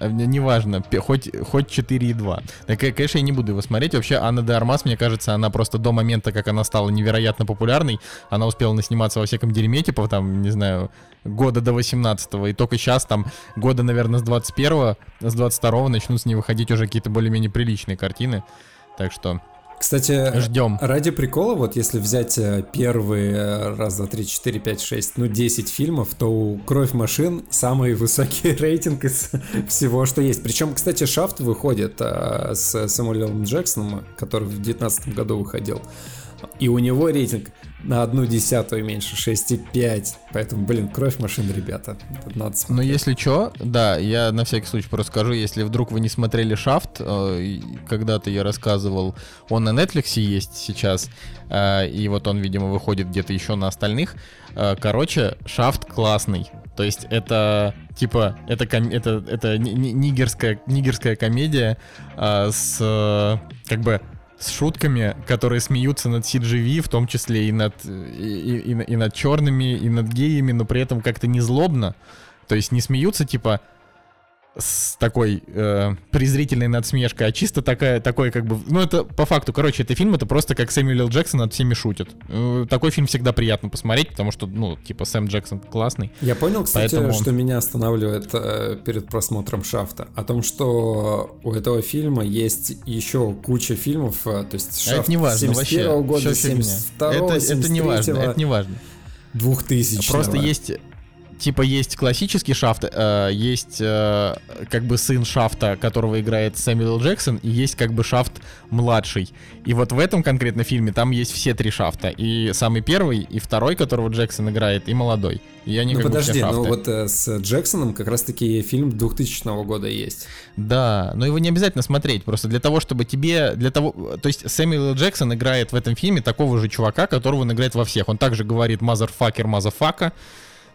А Неважно, хоть, хоть 4,2. Так, э, конечно, я не буду его смотреть. Вообще, Анна де Армас, мне кажется, она просто до момента, как она стала невероятно популярной, она успела насниматься во всяком дерьме, типа, там, не знаю, года до 18 И только сейчас, там, года, наверное, с 21 с 22 начнут с ней выходить уже какие-то более-менее приличные картины. Так что Кстати, ждем. ради прикола, вот если взять э, первые э, раз, два, три, четыре, пять, шесть, ну 10 фильмов, то у «Кровь машин» самый высокий рейтинг из всего, что есть. Причем, кстати, «Шафт» выходит э, с Самуэлем Джексоном, который в 2019 году выходил. И у него рейтинг на одну десятую меньше, 6,5. Поэтому, блин, «Кровь машин», ребята. это Надо Но смотреть. если что, да, я на всякий случай просто скажу, если вдруг вы не смотрели Шафт, э, когда-то я рассказывал, он на Netflix есть сейчас, э, и вот он, видимо, выходит где-то еще на остальных. Э, Короче, Шафт классный. То есть это типа это ком- это это ни- ни- нигерская нигерская комедия э, с как бы с шутками, которые смеются над CGV, в том числе и над и, и- и и над черными, и над геями, но при этом как-то не злобно. То есть не смеются, типа, с такой э, презрительной надсмешкой, а чисто такая, такой как бы... Ну, это по факту, короче, это фильм, это просто как Сэмюэл Л. Джексон над всеми шутит. Э, такой фильм всегда приятно посмотреть, потому что, ну, типа, Сэм Джексон классный. Я понял, кстати, Поэтому- что меня останавливает э, перед просмотром Шафта. О том, что у этого фильма есть еще куча фильмов. э, то есть А Шафт это не важно 71 вообще. года, Всё фигня. 72 это, это не важно, 73-го, это не важно. 2000 Просто есть типа есть классический Шафт, э, есть э, как бы сын Шафта, которого играет Сэмюэл. Джексон, и есть как бы Шафт младший. И вот в этом конкретно фильме там есть все три Шафта. И самый первый, и второй, которого Джексон играет, и молодой. И они Ну как бы подожди, все ну вот э, с Джексоном как раз-таки фильм 2000 года есть. Да, но его не обязательно смотреть, просто для того, чтобы тебе, для того, то есть Сэмюэл Джексон играет в этом фильме такого же чувака, которого он играет во всех. Он также говорит motherfucker, motherfucka,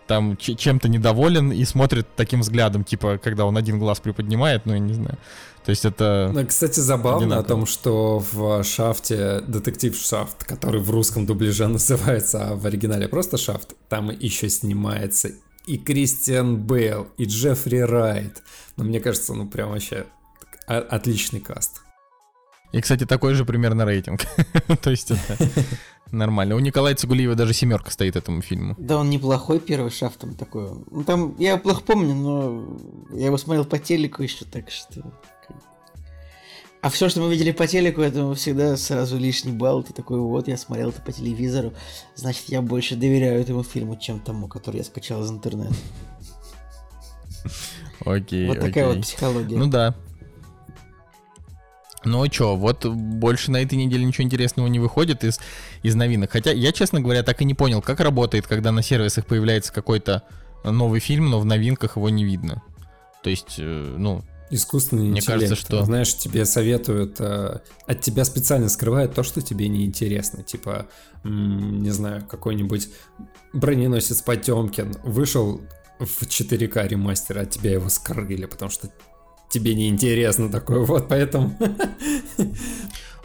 там чем-то недоволен и смотрит таким взглядом, типа, когда он один глаз приподнимает, ну, я не знаю. То есть это... Ну, Кстати, забавно Одинаково. о том, что в Шафте, детектив Шафт, который в русском дубляже называется, а в оригинале просто Shaft, там еще снимается и Кристиан Бейл, и Джеффри Райт. Но мне кажется, ну прям вообще отличный каст. И, кстати, такой же примерно рейтинг. То есть это нормально. У Николая Цигулиева даже семерка стоит этому фильму. Да, он неплохой первый шафтом такой. Ну там, я его плохо помню, но я его смотрел по телеку еще, так что... А все, что мы видели по телеку, это всегда сразу лишний балл. Ты такой, вот, я смотрел это по телевизору, значит, я больше доверяю этому фильму, чем тому, который я скачал из интернета. Окей, вот такая вот психология. Ну да. Ну чё, вот больше на этой неделе ничего интересного не выходит из, из новинок. Хотя я, честно говоря, так и не понял, как работает, когда на сервисах появляется какой-то новый фильм, но в новинках его не видно. То есть, э, ну, Искусственный Мне интеллект. кажется, что- Знаешь, тебе советуют, э, от тебя специально скрывают то, что тебе неинтересно. Типа, не знаю, какой-нибудь броненосец Потемкин вышел в 4К ремастер, а тебя его скрыли, потому что тебе неинтересно такое. Вот поэтому...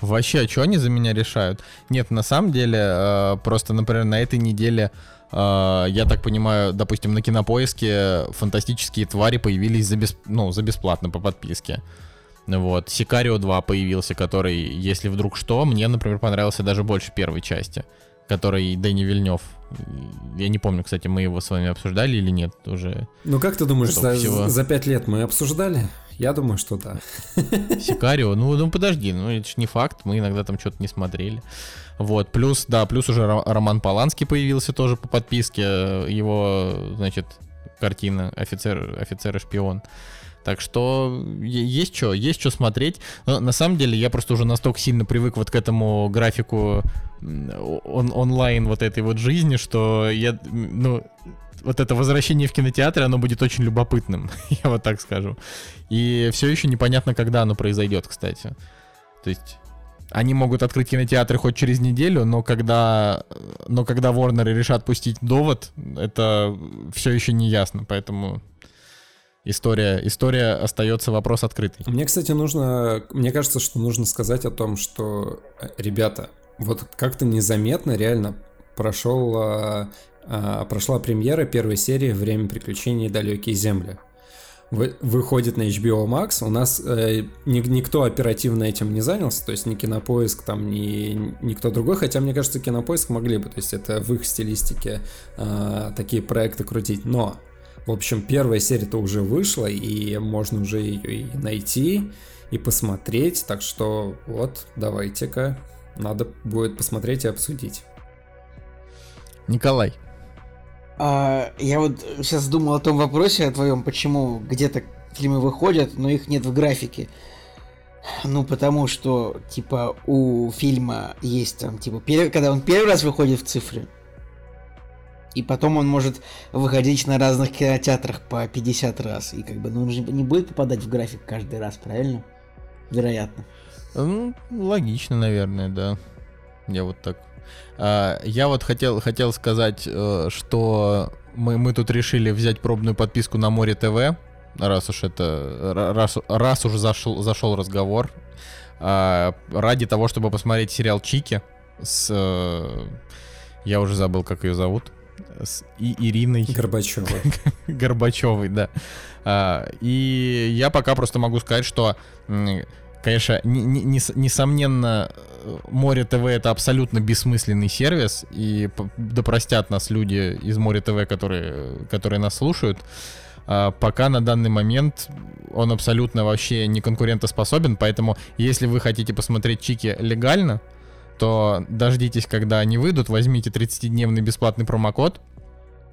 Вообще, а что они за меня решают? Нет, на самом деле, э, просто, например, на этой неделе, э, я так понимаю, допустим, на кинопоиске фантастические твари появились за, бес- ну, за бесплатно по подписке. Вот. Сикарио 2 появился, который, если вдруг что, мне, например, понравился даже больше первой части, который Дэнни Вильнев. Я не помню, кстати, мы его с вами обсуждали или нет уже. Ну как ты думаешь, за, всего? за пять лет мы обсуждали? Я думаю, что да. Сикарио, ну, ну подожди, ну это ж не факт, мы иногда там что-то не смотрели. Вот, плюс, да, плюс уже Ро- Роман Поланский появился тоже по подписке, э, его, значит, картина «Офицер, офицер и шпион». Так что есть что, есть что смотреть. Но на самом деле я просто уже настолько сильно привык вот к этому графику он- онлайн вот этой вот жизни, что я, ну, вот это возвращение в кинотеатры, оно будет очень любопытным, я вот так скажу. И все еще непонятно, когда оно произойдет, кстати. То есть они могут открыть кинотеатры хоть через неделю, но когда, но когда Warner решат пустить довод, это все еще не ясно, поэтому история, история остается вопрос открытый. Мне, кстати, нужно... Мне кажется, что нужно сказать о том, что, э, ребята, вот как-то незаметно реально прошел, а, а, прошла премьера первой серии «Время приключений. Далекие земли». Вы- Выходит на HBO Max, у нас э, ни- никто оперативно этим не занялся, то есть ни Кинопоиск, там, ни никто другой, хотя, мне кажется, Кинопоиск могли бы, то есть это в их стилистике а, такие проекты крутить, но в общем, первая серия-то уже вышла, и можно уже ее и найти, и посмотреть. Так что вот, давайте-ка, надо будет посмотреть и обсудить. Николай, А, я вот сейчас думал о том вопросе о твоем, почему где-то фильмы выходят, но их нет в графике. Ну, потому что, типа, у фильма есть там, типа, пер- когда он первый раз выходит в цифре, и потом он может выходить на разных кинотеатрах по 50 раз. И как бы, ну, он же не будет попадать в график каждый раз, правильно? Вероятно. Ну, логично, наверное, да. Я вот так. А, я вот хотел, хотел сказать, э, что мы, мы тут решили взять пробную подписку на Море ТВ, раз уж это, ра- раз, раз уже зашел, зашел разговор, а, ради того, чтобы посмотреть сериал Чики с, э, я уже забыл, как ее зовут, с И- Ириной Горбачева. Горбачевой, да. А, и я пока просто могу сказать, что, конечно, не- не- нес- несомненно, Море ТВ это абсолютно бессмысленный сервис, и да нас люди из Море ТВ, которые, которые нас слушают. А, пока на данный момент он абсолютно вообще не конкурентоспособен, поэтому если вы хотите посмотреть Чики легально, то дождитесь, когда они выйдут, возьмите 30-дневный бесплатный промокод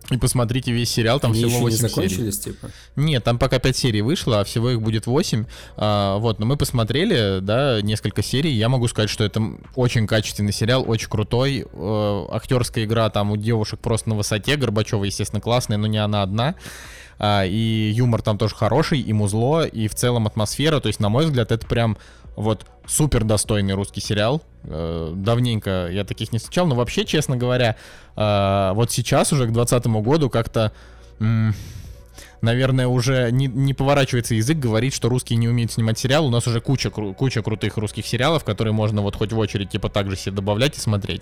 и посмотрите весь сериал, там Они всего еще не 8 серий. закончились, типа? Нет, там пока 5 серий вышло, а всего их будет 8. А, вот, но мы посмотрели, да, несколько серий. Я могу сказать, что это очень качественный сериал, очень крутой. Э, актерская игра там у девушек просто на высоте. Горбачева, естественно, классная, но не она одна. А, и юмор там тоже хороший, и музло, и в целом атмосфера. То есть, на мой взгляд, это прям вот супер достойный русский сериал. Э, давненько я таких не встречал. Но вообще, честно говоря, э, вот сейчас уже к 2020 году как-то... наверное, уже не, не поворачивается язык говорить, что русские не умеют снимать сериал. У нас уже куча, куча крутых русских сериалов, которые можно вот хоть в очередь типа так же себе добавлять и смотреть.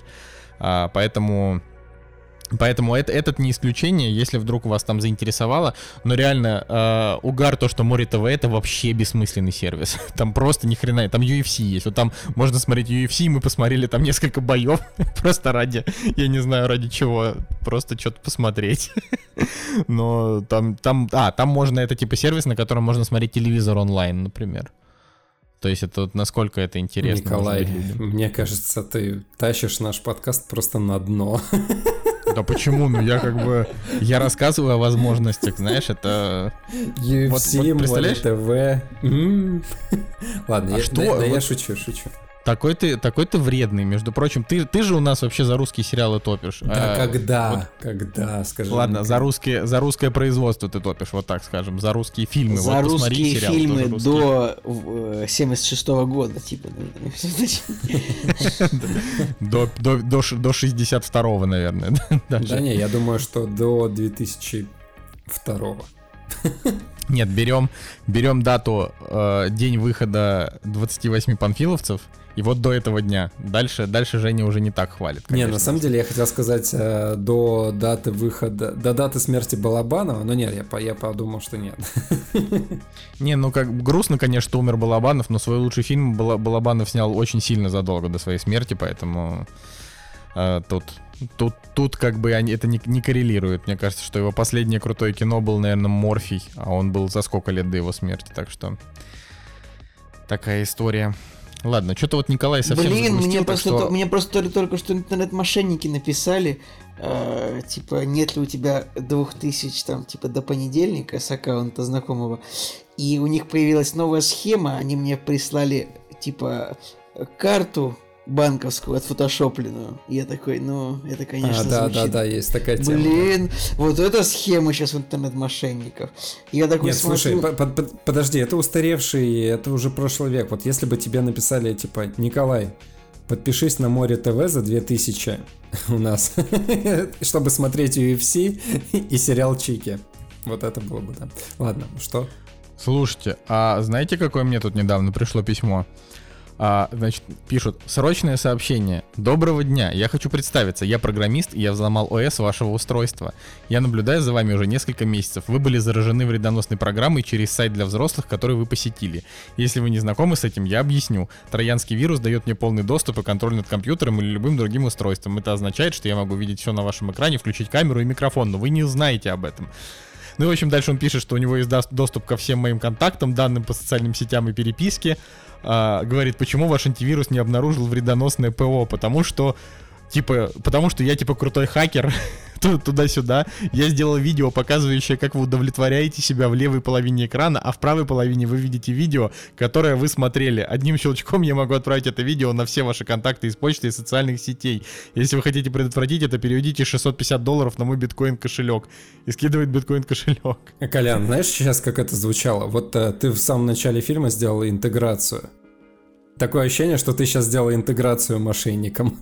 А, поэтому... Поэтому это, этот не исключение, если вдруг вас там заинтересовало. Но реально, э, угар то, что Море ТВ это вообще бессмысленный сервис. Там просто ни хрена, там UFC есть. Вот там можно смотреть UFC, мы посмотрели там несколько боев. Просто ради, я не знаю ради чего, просто что-то посмотреть. Но там, там, а, там можно, это типа сервис, на котором можно смотреть телевизор онлайн, например. То есть это вот насколько это интересно. Николай, мне кажется, ты тащишь наш подкаст просто на дно. Да почему? Ну я как бы... Я рассказываю о возможностях, знаешь, это... UFC, Вот- вот представляешь? ТВ. Ладно, А я, что? да- да я Вот- шучу, шучу. Такой ты, такой ты вредный, между прочим. Ты, ты же у нас вообще за русские сериалы топишь. Да А, когда? вот- Когда, скажи. Ладно, мне. за русские, за русское производство ты топишь, вот так скажем, за русские фильмы. За вот русские сериал, фильмы тоже русский. до э, 76 года, типа. До, до, до, до 62-го, наверное. Да не, я думаю, что до 2002 Нет, берем, берем дату, э, день выхода 28 панфиловцев, и вот до этого дня. Дальше, дальше Женя уже не так хвалит. Не, конечно. на самом деле я хотел сказать э, до даты выхода, до даты смерти Балабанова, но нет, я, я подумал, что нет. Не, ну как грустно, конечно, что умер Балабанов, но свой лучший фильм Бала- Балабанов снял очень сильно задолго до своей смерти, поэтому э, тут, тут, тут как бы они, это не, не коррелирует. Мне кажется, что его последнее крутое кино был, наверное, Морфий, а он был за сколько лет до его смерти, так что такая история. Ладно, что-то вот Николай совсем Блин, мне просто, что- то- мне просто только- только что интернет-мошенники написали, э, типа, нет ли у тебя двух тысяч, там, типа, до понедельника с аккаунта знакомого, и у них появилась новая схема, они мне прислали, типа, карту банковскую отфотошопленную. Я такой, ну, это, конечно, а, да, да, звучит да, есть такая тема. да. Блин, вот эта схема сейчас в интернет-мошенников. Я такой Нет, слушай, смотрю... по- по- по- подожди, это устаревший, это уже прошлый век. Вот если бы тебе написали, типа, Николай, подпишись на Море ТВ за 2000 у нас, чтобы смотреть UFC и сериал Чики. Вот это было бы, да. Ладно, что? Слушайте, а знаете, какое мне тут недавно пришло письмо? А, значит, пишут, срочное сообщение. Доброго дня, я хочу представиться, я программист, и я взломал ОС вашего устройства. Я наблюдаю за вами уже несколько месяцев. Вы были заражены вредоносной программой через сайт для взрослых, который вы посетили. Если вы не знакомы с этим, я объясню. Троянский вирус дает мне полный доступ и контроль над компьютером или любым другим устройством. Это означает, что я могу видеть все на вашем экране, включить камеру и микрофон, но вы не знаете об этом. Ну и, в общем, дальше он пишет, что у него есть дос- доступ ко всем моим контактам, данным по социальным сетям и переписке. А, говорит, почему ваш антивирус не обнаружил вредоносное ПО? Потому что, типа, потому что я, типа, крутой хакер, ту- туда-сюда. Я сделал видео, показывающее, как вы удовлетворяете себя в левой половине экрана, а в правой половине вы видите видео, которое вы смотрели. Одним щелчком я могу отправить это видео на все ваши контакты из почты и социальных сетей. Если вы хотите предотвратить это, переведите 650 долларов на мой биткоин кошелек. И скидывает биткоин кошелек. Колян, знаешь сейчас, как это звучало? Вот э, ты в самом начале фильма сделал интеграцию. Такое ощущение, что ты сейчас сделал интеграцию мошенникам.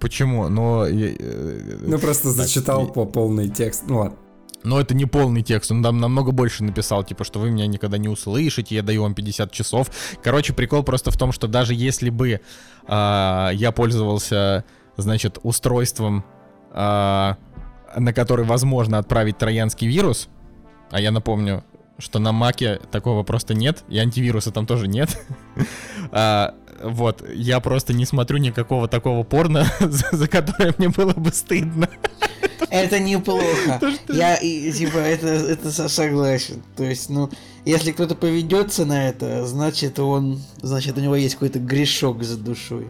Почему? Но, э, Ну, просто зачитал по полный текст. Ну ладно. но это не полный текст, он там намного больше написал, типа, что вы меня никогда не услышите, я даю вам 50 часов. Короче, прикол просто в том, что даже если бы а, я пользовался, значит, устройством, а, на который возможно отправить троянский вирус, а я напомню, что на Маке такого просто нет, и антивируса там тоже нет. А, Вот, я просто не смотрю никакого такого порно, за за которое мне было бы стыдно. Это неплохо. Я, и, типа, это, это со- согласен. То есть, ну, если кто-то поведется на это, значит, он, значит, у него есть какой-то грешок за душой.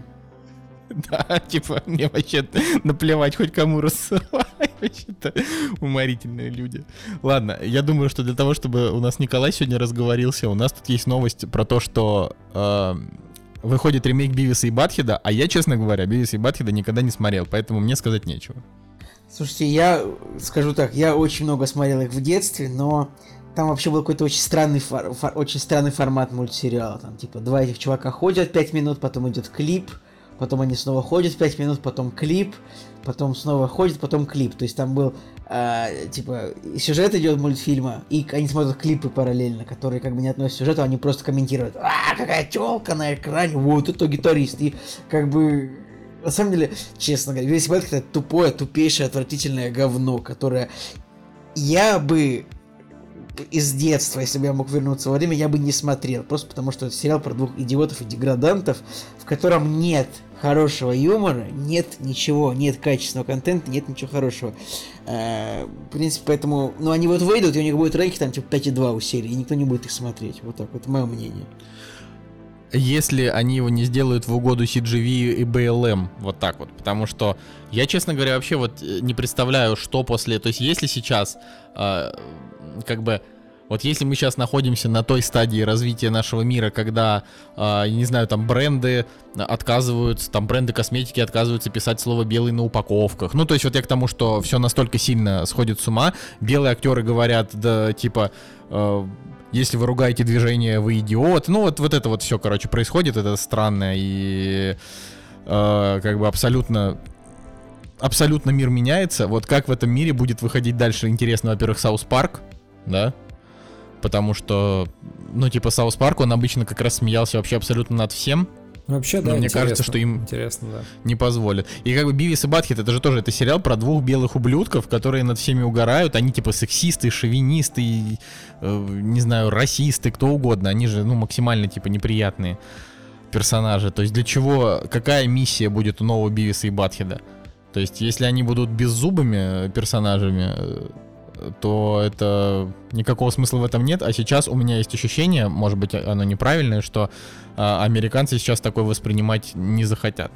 Да, типа, мне вообще наплевать хоть кому рассылать. Вообще-то уморительные люди. Ладно, я думаю, что для того, чтобы у нас Николай сегодня разговорился, у нас тут есть новость про то, что э, выходит ремейк Бивиса и Батхеда, а я, честно говоря, Бивиса и Батхеда никогда не смотрел, поэтому мне сказать нечего. Слушайте, я скажу так, я очень много смотрел их в детстве, но там вообще был какой-то очень странный, фор- фор- очень странный формат мультсериала. Там, типа, два этих чувака ходят 5 минут, потом идет клип, потом они снова ходят 5 минут, потом клип, потом снова ходят, потом клип. То есть там был, а, типа, сюжет идет мультфильма, и они смотрят клипы параллельно, которые как бы не относятся к сюжету, они просто комментируют, а, какая телка на экране, вот это гитарист, и как бы на самом деле, честно говоря, весь Бэтк это тупое, тупейшее, отвратительное говно, которое я бы из детства, если бы я мог вернуться во время, я бы не смотрел. Просто потому, что это сериал про двух идиотов и деградантов, в котором нет хорошего юмора, нет ничего, нет качественного контента, нет ничего хорошего. Э, В принципе, поэтому... Ну, они вот выйдут, и у них будет рейки там типа 5,2 у серии, и никто не будет их смотреть. Вот так вот, мое мнение. если они его не сделают в угоду CGV и BLM, вот так вот, потому что я, честно говоря, вообще вот э, не представляю, что после, то есть если сейчас, э, как бы, вот если мы сейчас находимся на той стадии развития нашего мира, когда, э, не знаю, там бренды отказываются, там бренды косметики отказываются писать слово белый на упаковках. Ну, то есть вот я к тому, что все настолько сильно сходит с ума. Белые актеры говорят, да, типа, э, если вы ругаете движение, вы идиот. Ну, вот, вот это вот все, короче, происходит, это странно и э, как бы абсолютно абсолютно мир меняется. Вот как в этом мире будет выходить дальше интересно, во-первых, South Park, да, потому что, ну, типа, South Park, он обычно как раз смеялся вообще абсолютно над всем, Вообще, да, Но мне кажется, что им Интересно, да. не позволят. И как бы Бивис и Баттхед, это же тоже это сериал про двух белых ублюдков, которые над всеми угорают. Они типа сексисты, шовинисты, э, не знаю, расисты, кто угодно. Они же, ну, максимально типа неприятные персонажи. То есть для чего, какая миссия будет у нового Бивиса и Баттхеда? То есть если они будут беззубыми персонажами, э, то это никакого смысла в этом нет. А сейчас у меня есть ощущение, может быть, оно неправильное, что а, американцы сейчас такое воспринимать не захотят.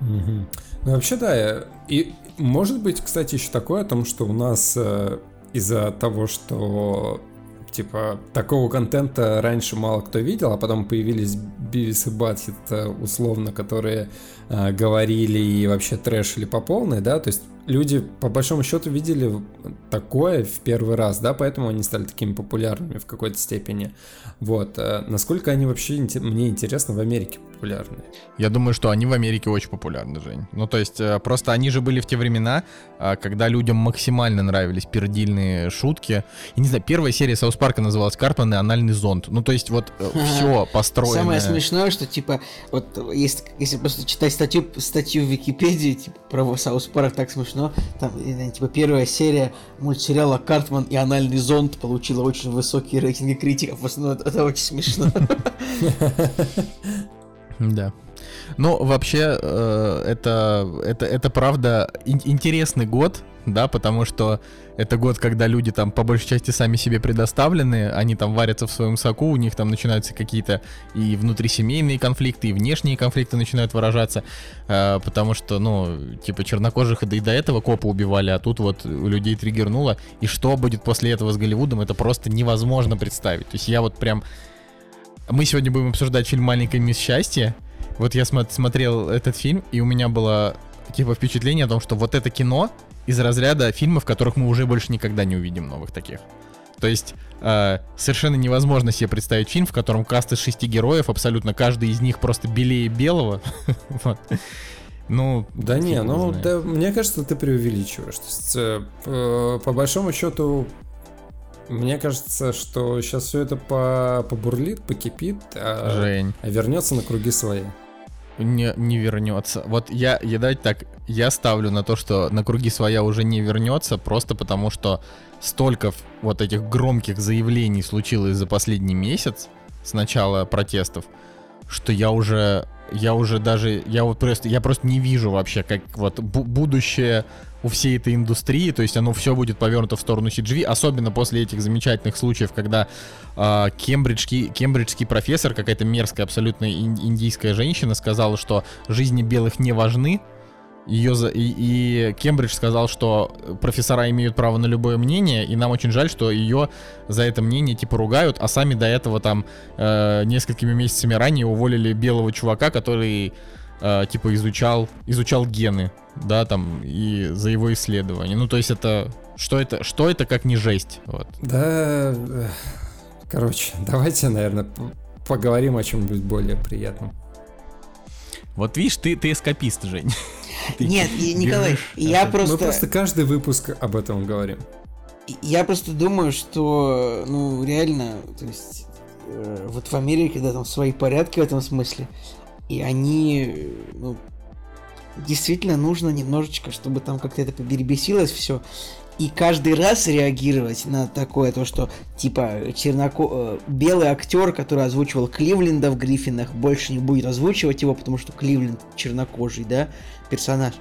Мгм. Ну, вообще, да. И может быть, кстати, еще такое о том, что у нас э, из-за того, что типа такого контента раньше мало кто видел, а потом появились Бивис и Батхит э, условно, которые э, говорили и вообще трэшили по полной, да, то есть люди по большому счету видели такое в первый раз, да, поэтому они стали такими популярными в какой-то степени. Вот. э, Насколько они вообще, мне интересно, в Америке популярны? Я думаю, что они в Америке очень популярны, Жень. Ну, то есть, э, просто они же были в те времена, а, когда людям максимально нравились пердильные шутки. И не знаю, первая серия Саус Парка называлась «Картман и анальный зонд». Ну, то есть, вот все построено. Самое смешное, что типа, вот если, если просто читать статью, статью в Википедии, типа, про South Park, так смешно, там, э, типа, первая серия мультсериала «Картман и анальный зонд» получила очень высокие рейтинги критиков, ну, это, это очень смешно. Да. Ну, вообще, э, это, это, это правда ин- интересный год, да, потому что это год, когда люди там по большей части сами себе предоставлены, они там варятся в своем соку, у них там начинаются какие-то и внутрисемейные конфликты, и внешние конфликты начинают выражаться, э, потому что, ну, типа чернокожих да и до этого копы убивали, а тут вот у людей триггернуло, и что будет после этого с Голливудом, это просто невозможно представить. То есть я вот прям мы сегодня будем обсуждать фильм «Маленькая мисс Счастье». Вот я смо- смотрел этот фильм, и у меня было типа впечатление о том, что вот это кино из разряда фильмов, которых мы уже больше никогда не увидим новых таких. То есть э, совершенно невозможно себе представить фильм, в котором каст из шести героев, абсолютно каждый из них просто белее белого. Ну, Да не, ну, да, мне кажется, ты преувеличиваешь. То есть, э, по, по большому счету, мне кажется, что сейчас все это по, побурлит, покипит, а, Жень. а вернется на круги свои. Не, не вернется. Вот я, я дать так, я ставлю на то, что на круги своя уже не вернется, просто потому что столько вот этих громких заявлений случилось за последний месяц с начала протестов, что я уже, я уже даже, я вот просто, я просто не вижу вообще, как вот бу- будущее у всей этой индустрии, то есть оно все будет повернуто в сторону CGV, особенно после этих замечательных случаев, когда а, кембриджский, кембриджский профессор, какая-то мерзкая абсолютно ин- индийская женщина, сказала, что жизни белых не важны. Ее за... и, и Кембридж сказал, что профессора имеют право на любое мнение, и нам очень жаль, что ее за это мнение типа ругают, а сами до этого там э, несколькими месяцами ранее уволили белого чувака, который э, типа изучал изучал гены, да, там и за его исследования. Ну то есть это что это что это как не жесть, вот. Да, э, короче, давайте, наверное, поговорим о чем-нибудь более приятном. Вот видишь, ты ты эскапист, Жень. Нет, Николай, я просто... Мы просто каждый выпуск об этом говорим. Я просто думаю, что, ну, реально, то есть, э, вот в Америке, да, там свои порядки в этом смысле, и они, ну, действительно нужно немножечко, чтобы там как-то это поберебесилось все, и каждый раз реагировать на такое, то, что, типа, черноко... э, белый актер, который озвучивал Кливленда в Гриффинах, больше не будет озвучивать его, потому что Кливленд чернокожий, да, персонаж.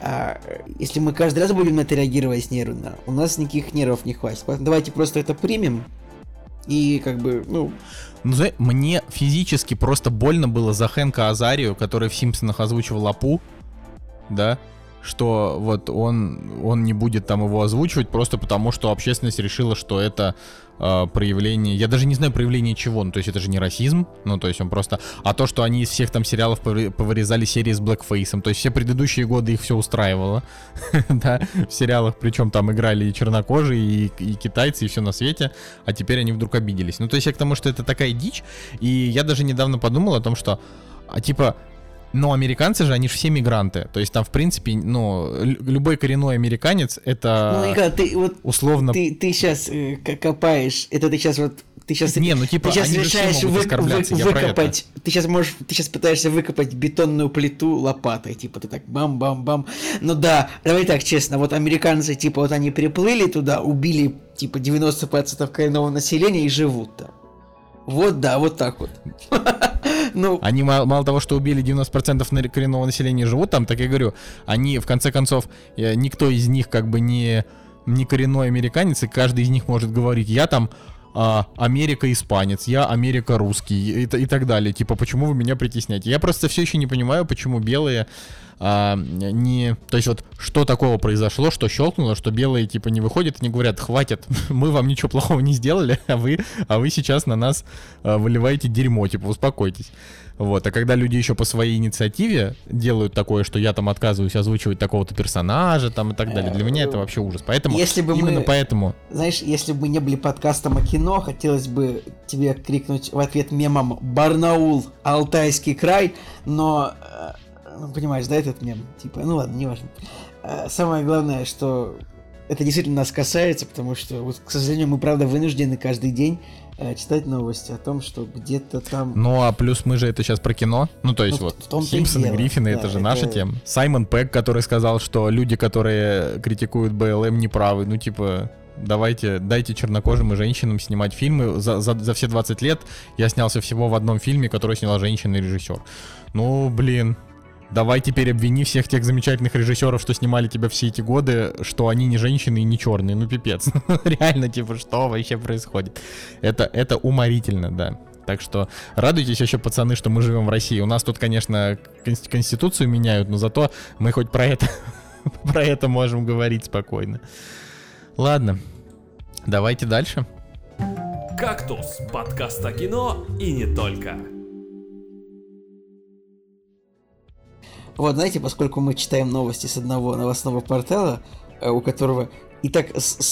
А, если мы каждый раз будем на это реагировать нервно, у нас никаких нервов не хватит. Давайте просто это примем И как бы, ну, Ну, знаешь, мне физически просто больно было за Хэнка Азарию, который в Симпсонах озвучивал Лапу, да, что вот он, он не будет там его озвучивать просто потому, что общественность решила, что это э, проявление, я даже не знаю проявление чего, ну то есть это же не расизм, ну то есть он просто, а то, что они из всех там сериалов повы- повырезали серии с блэкфейсом, то есть все предыдущие годы их все устраивало, да, в сериалах, причем там играли и чернокожие, и, и китайцы, и все на свете, а теперь они вдруг обиделись. Ну то есть я к тому, что это такая дичь, и я даже недавно подумал о том, что, а типа, но американцы же, они же все мигранты. То есть там, в принципе, ну, лю- любой коренной американец это ну, Ика, ты вот условно... ты, ты сейчас копаешь, это ты сейчас вот ты сейчас, Не, ну, типа, ты сейчас они решаешь вы- вы- выкопать, ты сейчас можешь, ты сейчас пытаешься выкопать бетонную плиту лопатой, типа ты так бам-бам-бам. Ну да, давай так честно, вот американцы, типа вот они приплыли туда, убили типа 90% коренного населения и живут там. Вот да, вот так вот. Ну, Они мало, мало того, что убили 90% на- коренного населения живут там, так я говорю, они, в конце концов, никто из них как бы не, не коренной американец, и каждый из них может говорить, я там а, Америка испанец, я Америка русский и, и так далее. Типа, почему вы меня притесняете? Я просто все еще не понимаю, почему белые а, не... То есть вот, что такого произошло, что щелкнуло, что белые типа не выходят и не говорят, хватит, мы вам ничего плохого не сделали, а вы, а вы сейчас на нас а, выливаете дерьмо, типа, успокойтесь. Вот, а когда люди еще по своей инициативе делают такое, что я там отказываюсь озвучивать такого-то персонажа там и так далее, для меня это вообще ужас. Поэтому, Если бы именно мы- поэтому, знаешь, если бы мы не были подкастом о кино, хотелось бы тебе крикнуть в ответ мемом «Барнаул, Алтайский край», но, э, ну, понимаешь, да, этот мем? Типа, ну ладно, не важно. Э, Самое главное, что это действительно нас касается, потому что, вот, к сожалению, мы, правда, вынуждены каждый день э, читать новости о том, что где-то там... Ну, а плюс мы же это сейчас про кино. Ну, то есть Ну, вот в том-то и Симпсоны, дело. Гриффины, Да, это же это- наша тема. Саймон Пэк, который сказал, что люди, которые критикуют БЛМ, неправы. Ну, типа, давайте, дайте чернокожим и женщинам снимать фильмы. За, за, за все 20 лет я снялся всего в одном фильме, который сняла женщина и режиссер. Ну, блин, Давай теперь обвини всех тех замечательных режиссеров, что снимали тебя все эти годы, что они не женщины и не черные. Ну, пипец. Реально, типа, что вообще происходит? Это, это уморительно, да. Так что радуйтесь еще, пацаны, что мы живем в России. У нас тут, конечно, конс- конституцию меняют, но зато мы хоть про это, про это можем говорить спокойно. Ладно, давайте дальше. «Кактус» — подкаст о кино и не только. Вот, знаете, поскольку мы читаем новости с одного новостного портала, э, у которого и так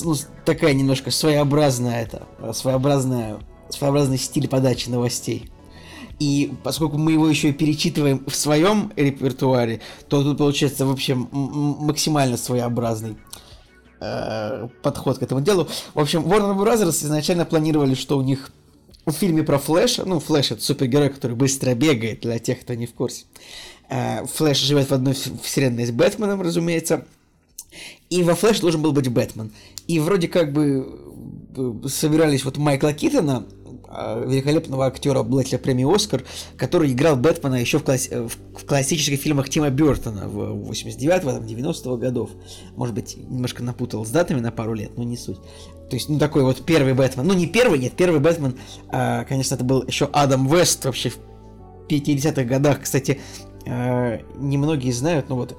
ну, такая немножко своеобразная это, э, своеобразная, своеобразный стиль подачи новостей. И поскольку мы его еще и перечитываем в своем репертуаре, то тут получается вообще м- м- максимально своеобразный э, подход к этому делу. В общем, Warner Bros. изначально планировали, что у них в фильме про Флэша, ну, Флэш это супергерой, который быстро бегает, для тех, кто не в курсе. Флэш живет в одной вселенной с Бэтменом, разумеется. И во Флэш должен был быть Бэтмен. И вроде как бы э, собирались вот Майкла Китона, э, великолепного актера Блэкля премии Оскар, который играл Бэтмена еще в, класс- э, в- классических фильмах Тима Бертона в 89-го, 90-го годов. Может быть, немножко напутал с датами на пару лет, но не суть. То есть, ну, такой вот первый Бэтмен. Ну, не первый, нет, первый Бэтмен, конечно, это был еще Адам Вест вообще в 50-х годах. Кстати, э, немногие знают, но вот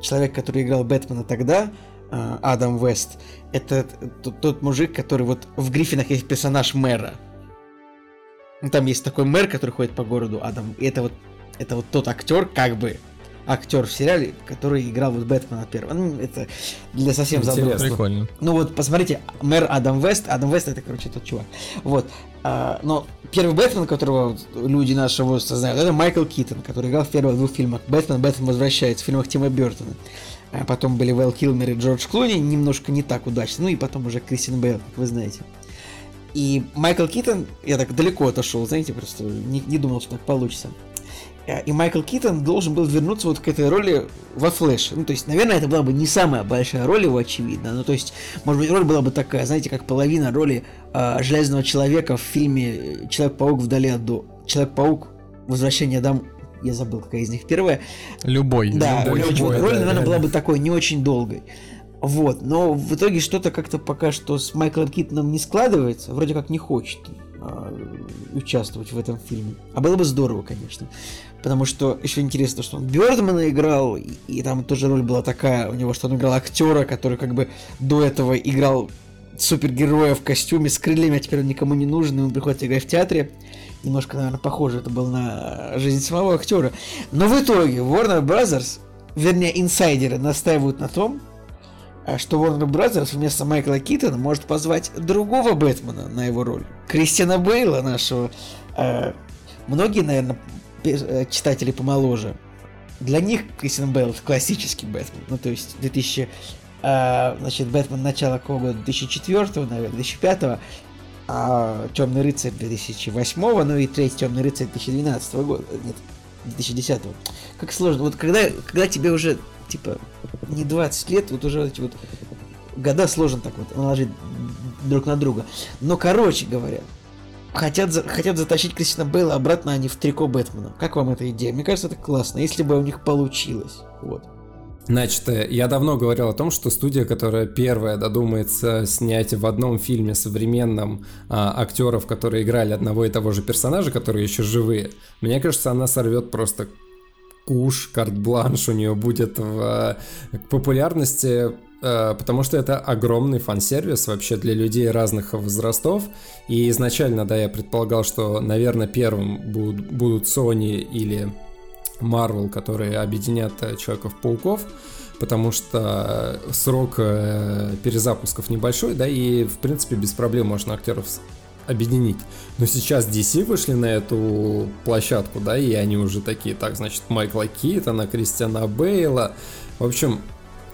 человек, который играл Бэтмена тогда, э, Адам Вест, это тот, тот мужик, который вот в Гриффинах есть персонаж мэра. Ну, Там есть такой мэр, который ходит по городу, Адам. И это вот, это вот тот актер, как бы актер в сериале, который играл вот Бэтмена первого. Ну, это для совсем задуманных. Прикольно. Ну вот, посмотрите, мэр Адам Вест. Адам Вест это, короче, тот чувак. Вот. А, но первый Бэтмен, которого люди нашего возраста знают, это Майкл Китон, который играл в первых двух фильмах. Бэтмен, Бэтмен возвращается в фильмах Тима Бертона. А потом были Вэл Килмер и Джордж Клуни, немножко не так удачно. Ну и потом уже Кристин Бейл, как вы знаете. И Майкл Китон, я так далеко отошел, знаете, просто не, не думал, что так получится. Э, И Майкл Китон должен был вернуться вот к этой роли во Флэше. Ну, то есть, наверное, это была бы не самая большая роль его, очевидно. Ну, то есть, может быть, роль была бы такая, знаете, как половина роли э, Железного Человека в фильме э, Человек-паук вдали от до... Человек-паук Возвращение дом... Я забыл, какая из них первая. Любой. Да, любой. очень- любой, роль, да, наверное, реально. была бы такой не очень долгой. Вот, но в итоге что-то как-то пока что с Майклом Китоном не складывается, вроде как не хочет а, участвовать в этом фильме. А было бы здорово, конечно. Потому что еще интересно, что он Бёрдмана играл, и, и там тоже роль была такая у него, что он играл актера, который как бы до этого играл супергероя в костюме с крыльями, а теперь он никому не нужен, и он приходит играть в театре. Немножко, наверное, похоже это было на жизнь самого актера. Но в итоге Warner Brothers, вернее, инсайдеры настаивают на том, а что Warner Brothers вместо Майкла Китона может позвать другого Бэтмена на его роль. Кристиана Бейла нашего. Э, многие, наверное, э, читатели помоложе. Для них Кристиан Бейл классический Бэтмен. Ну, то есть 2000 а, значит, Бэтмен начала какого года? 2004, наверное, 2005, а Темный рыцарь 2008, ну и третий Темный рыцарь 2012 года. Нет, 2010. Как сложно. Вот когда, когда тебе уже, типа, не 20 лет, вот уже эти вот года сложно так вот наложить друг на друга. Но, короче говоря, хотят, за, хотят затащить Кристина Бейла обратно, а не в трико Бэтмена. Как вам эта идея? Мне кажется, это классно, если бы у них получилось. Вот. Значит, э, я давно говорил о том, что студия, которая первая додумается снять в одном фильме современном а, актеров, которые играли одного и того же персонажа, которые еще живые, мне кажется, она сорвет просто куш, карт-бланш у нее будет в э, популярности, потому что это огромный фан-сервис вообще для людей разных возрастов. И изначально, да, я предполагал, что, наверное, первым будут, будут Sony или Marvel, которые объединят э, Человеков-пауков, потому что срок э, перезапусков небольшой, да, и, в принципе, без проблем можно актеров объединить. Но сейчас DC вышли на эту площадку, да, и они уже такие, так, значит, Майкла Китона, Кристиана Бейла. В общем,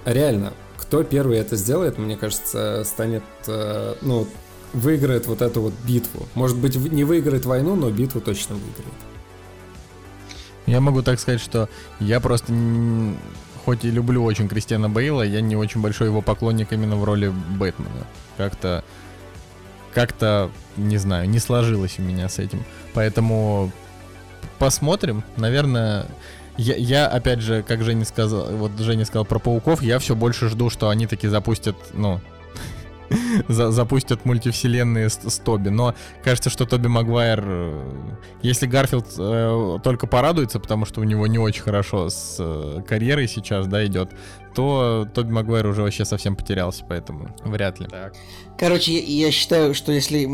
реально, кто первый это сделает, мне кажется, станет, э, ну, выиграет вот эту вот битву. Может быть, не выиграет войну, но битву точно выиграет. Я могу так сказать, что я просто хоть и люблю очень Кристиана Бейла, я не очень большой его поклонник именно в роли Бэтмена. Как-то, как-то, не знаю, не сложилось у меня с этим. Поэтому посмотрим. Наверное, я, я опять же, как Женя сказал, вот Женя сказал про пауков, я все больше жду, что они таки запустят, ну, за запустят мультивселенные с, с Тоби. Но кажется, что Тоби Магуайр, э, если Гарфилд э, только порадуется, потому что у него не очень хорошо с э, карьерой сейчас, да, идет, то Тоби Магуайр уже вообще совсем потерялся, поэтому вряд ли. Так. Короче, я, я считаю, что если,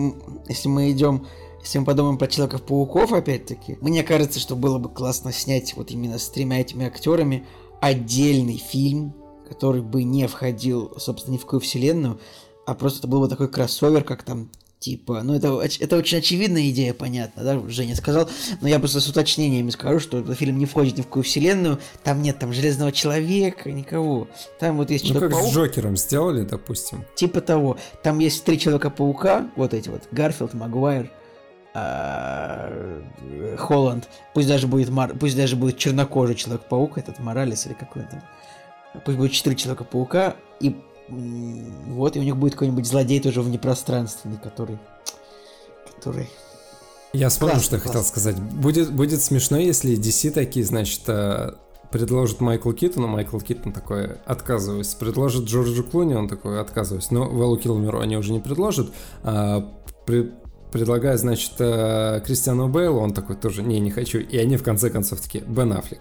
если мы идем если мы подумаем про Человеков-пауков, опять-таки, мне кажется, что было бы классно снять вот именно с тремя этими актерами отдельный фильм, который бы не входил, собственно, ни в какую вселенную, а просто это был бы такой кроссовер, как там Типа, ну это, это очень очевидная идея, понятно, да, Женя сказал, но я просто с уточнениями скажу, что этот фильм не входит ни в какую вселенную, там нет там Железного Человека, никого. Там вот есть Ну как с Джокером сделали, допустим. Типа того. Там есть три Человека-паука, вот эти вот, Гарфилд, Магуайр, Холланд, пусть даже будет Мар... пусть даже будет чернокожий Человек-паук, этот Моралес или какой-то. Пусть будет четыре Человека-паука, и вот, и у них будет какой-нибудь злодей тоже внепространственный, который... который... Я вспомнил, класс, что я хотел сказать. Будет, будет смешно, если DC такие, значит, э, предложат Майкл Китону, Майкл Китон такой, отказываюсь. Предложит Джорджу Клуни, он такой, отказываюсь. Но Вэллу Килмеру они уже не предложат. А, при, предлагая, значит, э, Кристиану Бейлу, он такой тоже, не, не хочу. И они в конце концов такие, Бен Аффлек.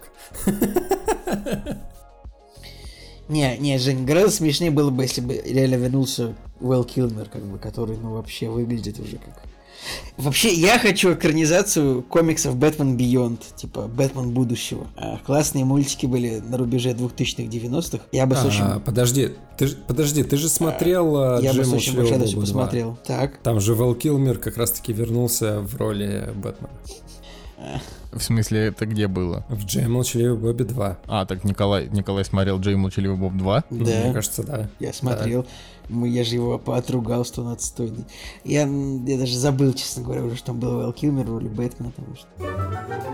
Не, не, Жень, гораздо смешнее было бы, если бы реально вернулся Уэлл Килмер, как бы, который, ну, вообще выглядит уже как... Вообще, я хочу экранизацию комиксов Бэтмен Бионд, типа Бэтмен будущего. А, классные мультики были на рубеже 2000-х, 90-х. Я бы с очень... А, подожди, ты, подожди, ты же смотрел а, Я бы с очень большой радостью посмотрел. Так. Там же Вэл Килмер как раз-таки вернулся в роли Бэтмена. В смысле, это где было? В Джей Молчаливый Бобби 2. А, так Николай, Николай смотрел Джей Молчаливый Боб 2? Да. Мне кажется, да. Я смотрел. Да. Я же его поотругал, что он отстойный. Я, я даже забыл, честно говоря, уже, что там был Вэл Килмер в роли Бэтмена. Потому что...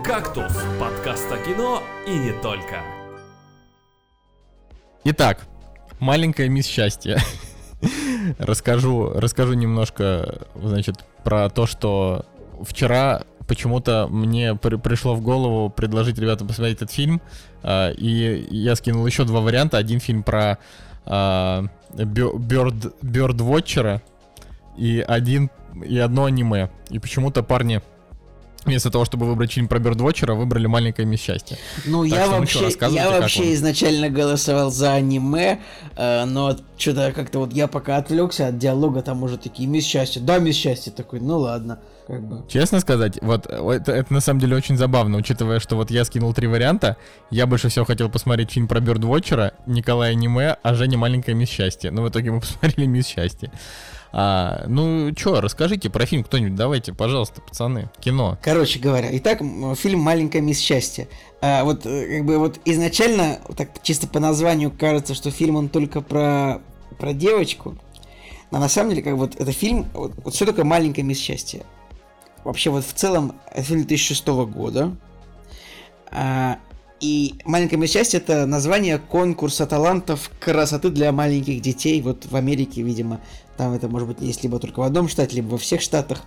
«Кактус» — подкаст о кино и не только. Итак, маленькая мисс счастья. расскажу, расскажу немножко, значит, про то, что вчера почему-то мне при пришло в голову предложить ребятам посмотреть этот фильм, э, и я скинул еще два варианта. Один фильм про Бёрдвотчера и один и одно аниме. И почему-то парни вместо того, чтобы выбрать фильм про Бёрдвотчера, выбрали «Маленькое мисс счастье». Ну, так я что, вообще, ну, я вообще изначально голосовал за аниме, э, но что-то как-то вот я пока отвлекся от диалога, там уже такие «Мисс счастье», да, «Мисс счастье», такой, ну ладно. Как бы. Честно сказать, вот это, это на самом деле очень забавно, учитывая, что вот я скинул три варианта. Я больше всего хотел посмотреть фильм про Бёрдвотчера, Николая Аниме, а Женя «Маленькое мисс счастье». Но в итоге мы посмотрели «Мисс счастье». А, ну, чё, расскажите про фильм кто-нибудь, давайте, пожалуйста, пацаны, кино. Короче говоря, итак, фильм «Маленькая мисс счастье». А, вот, э, как бы, вот изначально, так чисто по названию кажется, что фильм он только про, про девочку, но на самом деле, как вот, это фильм, вот, вот что такое «Маленькая мисс счастье»? Вообще, вот в целом, фильм 2006 года, а, и «Маленькое счастье» это название конкурса талантов красоты для маленьких детей, вот в Америке, видимо, там это может быть есть либо только в одном штате, либо во всех штатах.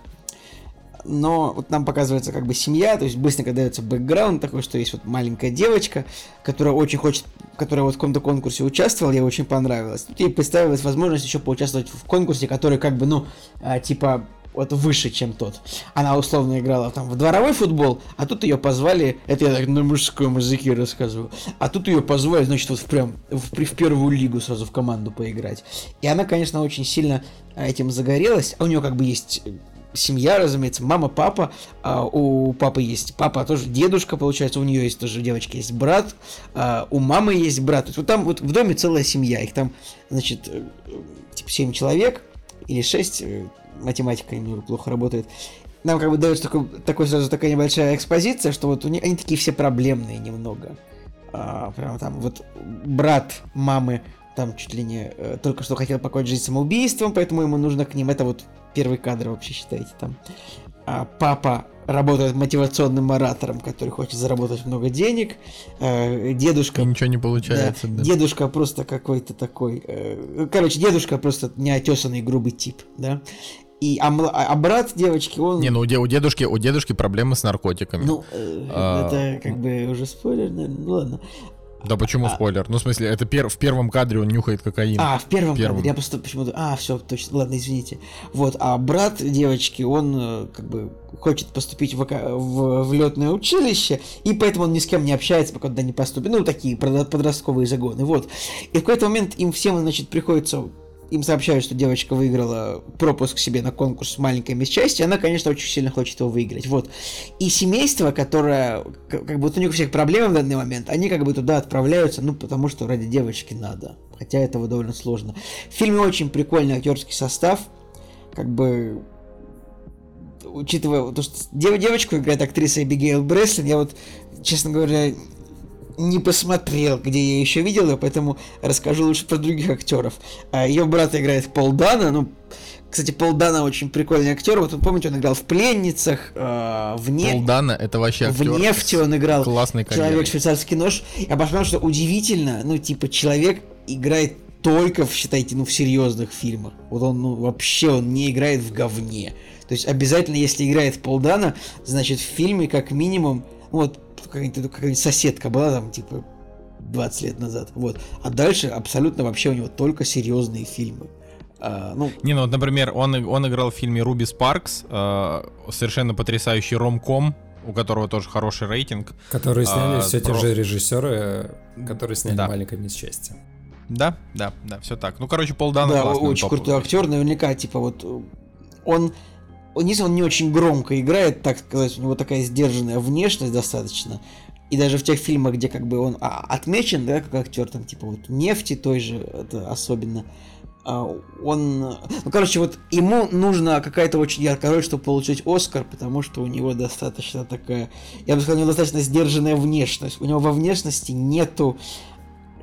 Но вот нам показывается как бы семья, то есть быстренько дается бэкграунд такой, что есть вот маленькая девочка, которая очень хочет, которая вот в каком-то конкурсе участвовала, ей очень понравилось. Ей представилась возможность еще поучаствовать в конкурсе, который как бы, ну, а, типа вот выше, чем тот. Она условно играла там в дворовой футбол, а тут ее позвали, это я так на мужском языке рассказываю, а тут ее позвали, значит, вот прям в, в первую лигу сразу в команду поиграть. И она, конечно, очень сильно а, этим загорелась, а у нее как бы есть семья, разумеется, мама, папа, а у папы есть папа, тоже дедушка, получается, у нее есть тоже девочки, есть брат, а у мамы есть брат. То есть вот там вот в доме целая семья, их там, значит, э, типа 7 человек или 6, математика немного плохо работает. Нам как бы дается такой, такой сразу такая небольшая экспозиция, что вот у них, они такие все проблемные немного. А, прям там вот брат мамы там чуть ли не э, только что хотел покончить жизнь самоубийством, поэтому ему нужно к ним. Это вот первый кадр вообще считайте там. А папа работает мотивационным оратором, который хочет заработать много денег. Э, дедушка... И ничего не получается. Да, да. Дедушка просто какой-то такой... Э, короче, дедушка просто неотесанный грубый тип, да. И, а, а брат девочки, он... Не, ну у, у дедушки, у дедушки проблемы с наркотиками. Ну, э, а... это как бы уже спойлер, наверное. Ну ладно. Да почему а... спойлер? Ну, в смысле, это пер... в первом кадре он нюхает кокаин. А, в первом, первом. кадре. Я просто почему-то... А, все, точно. Ладно, извините. Вот, а брат девочки, он э, как бы хочет поступить в, в, в летное училище, и поэтому он ни с кем не общается, пока туда не поступит. Ну, такие подростковые загоны. Вот. И в какой-то момент им всем, значит, приходится им сообщают, что девочка выиграла пропуск себе на конкурс «Маленькая мисс счастья», она, конечно, очень сильно хочет его выиграть. Вот. И семейство, которое, как вот у них всех проблемы в данный момент, они как бы туда отправляются, ну, потому что ради девочки надо. Хотя этого довольно сложно. В фильме очень прикольный актерский состав. Как бы учитывая то, что девочку играет актриса Эбигейл Бреслин, я вот, честно говоря, не посмотрел, где я еще видел ее, поэтому расскажу лучше про других актеров. А, ее брат играет Пол Дана, ну, кстати, Пол Дана очень прикольный актер. Вот помните, он играл в пленницах, э, в не... Пол Дана это вообще актер. В нефти он играл. Классный Человек швейцарский нож. Я посмотрел, что удивительно, ну, типа, человек играет только, считайте, ну, в серьезных фильмах. Вот он, ну, вообще он не играет в говне. То есть обязательно, если играет Пол Дана, значит, в фильме как минимум, вот, какая-нибудь какая соседка была там, типа, 20 лет назад. Вот. А дальше абсолютно вообще у него только серьезные фильмы. А, ну... Не, ну вот, например, он, он играл в фильме Руби Спаркс, э, совершенно потрясающий ромком, у которого тоже хороший рейтинг. Который сняли а, все те про... же режиссеры, которые сняли да. «Маленькое мисс счастья». Да, да, да, все так. Ну, короче, Пол Дана Да, очень крутой актер, наверняка, типа, вот он если он не очень громко играет, так сказать, у него такая сдержанная внешность достаточно. И даже в тех фильмах, где как бы он а, отмечен, да, как актер, там, типа, вот нефти той же, это особенно, а, он, ну, короче, вот ему нужна какая-то очень яркая роль, чтобы получить Оскар, потому что у него достаточно такая, я бы сказал, у него достаточно сдержанная внешность. У него во внешности нету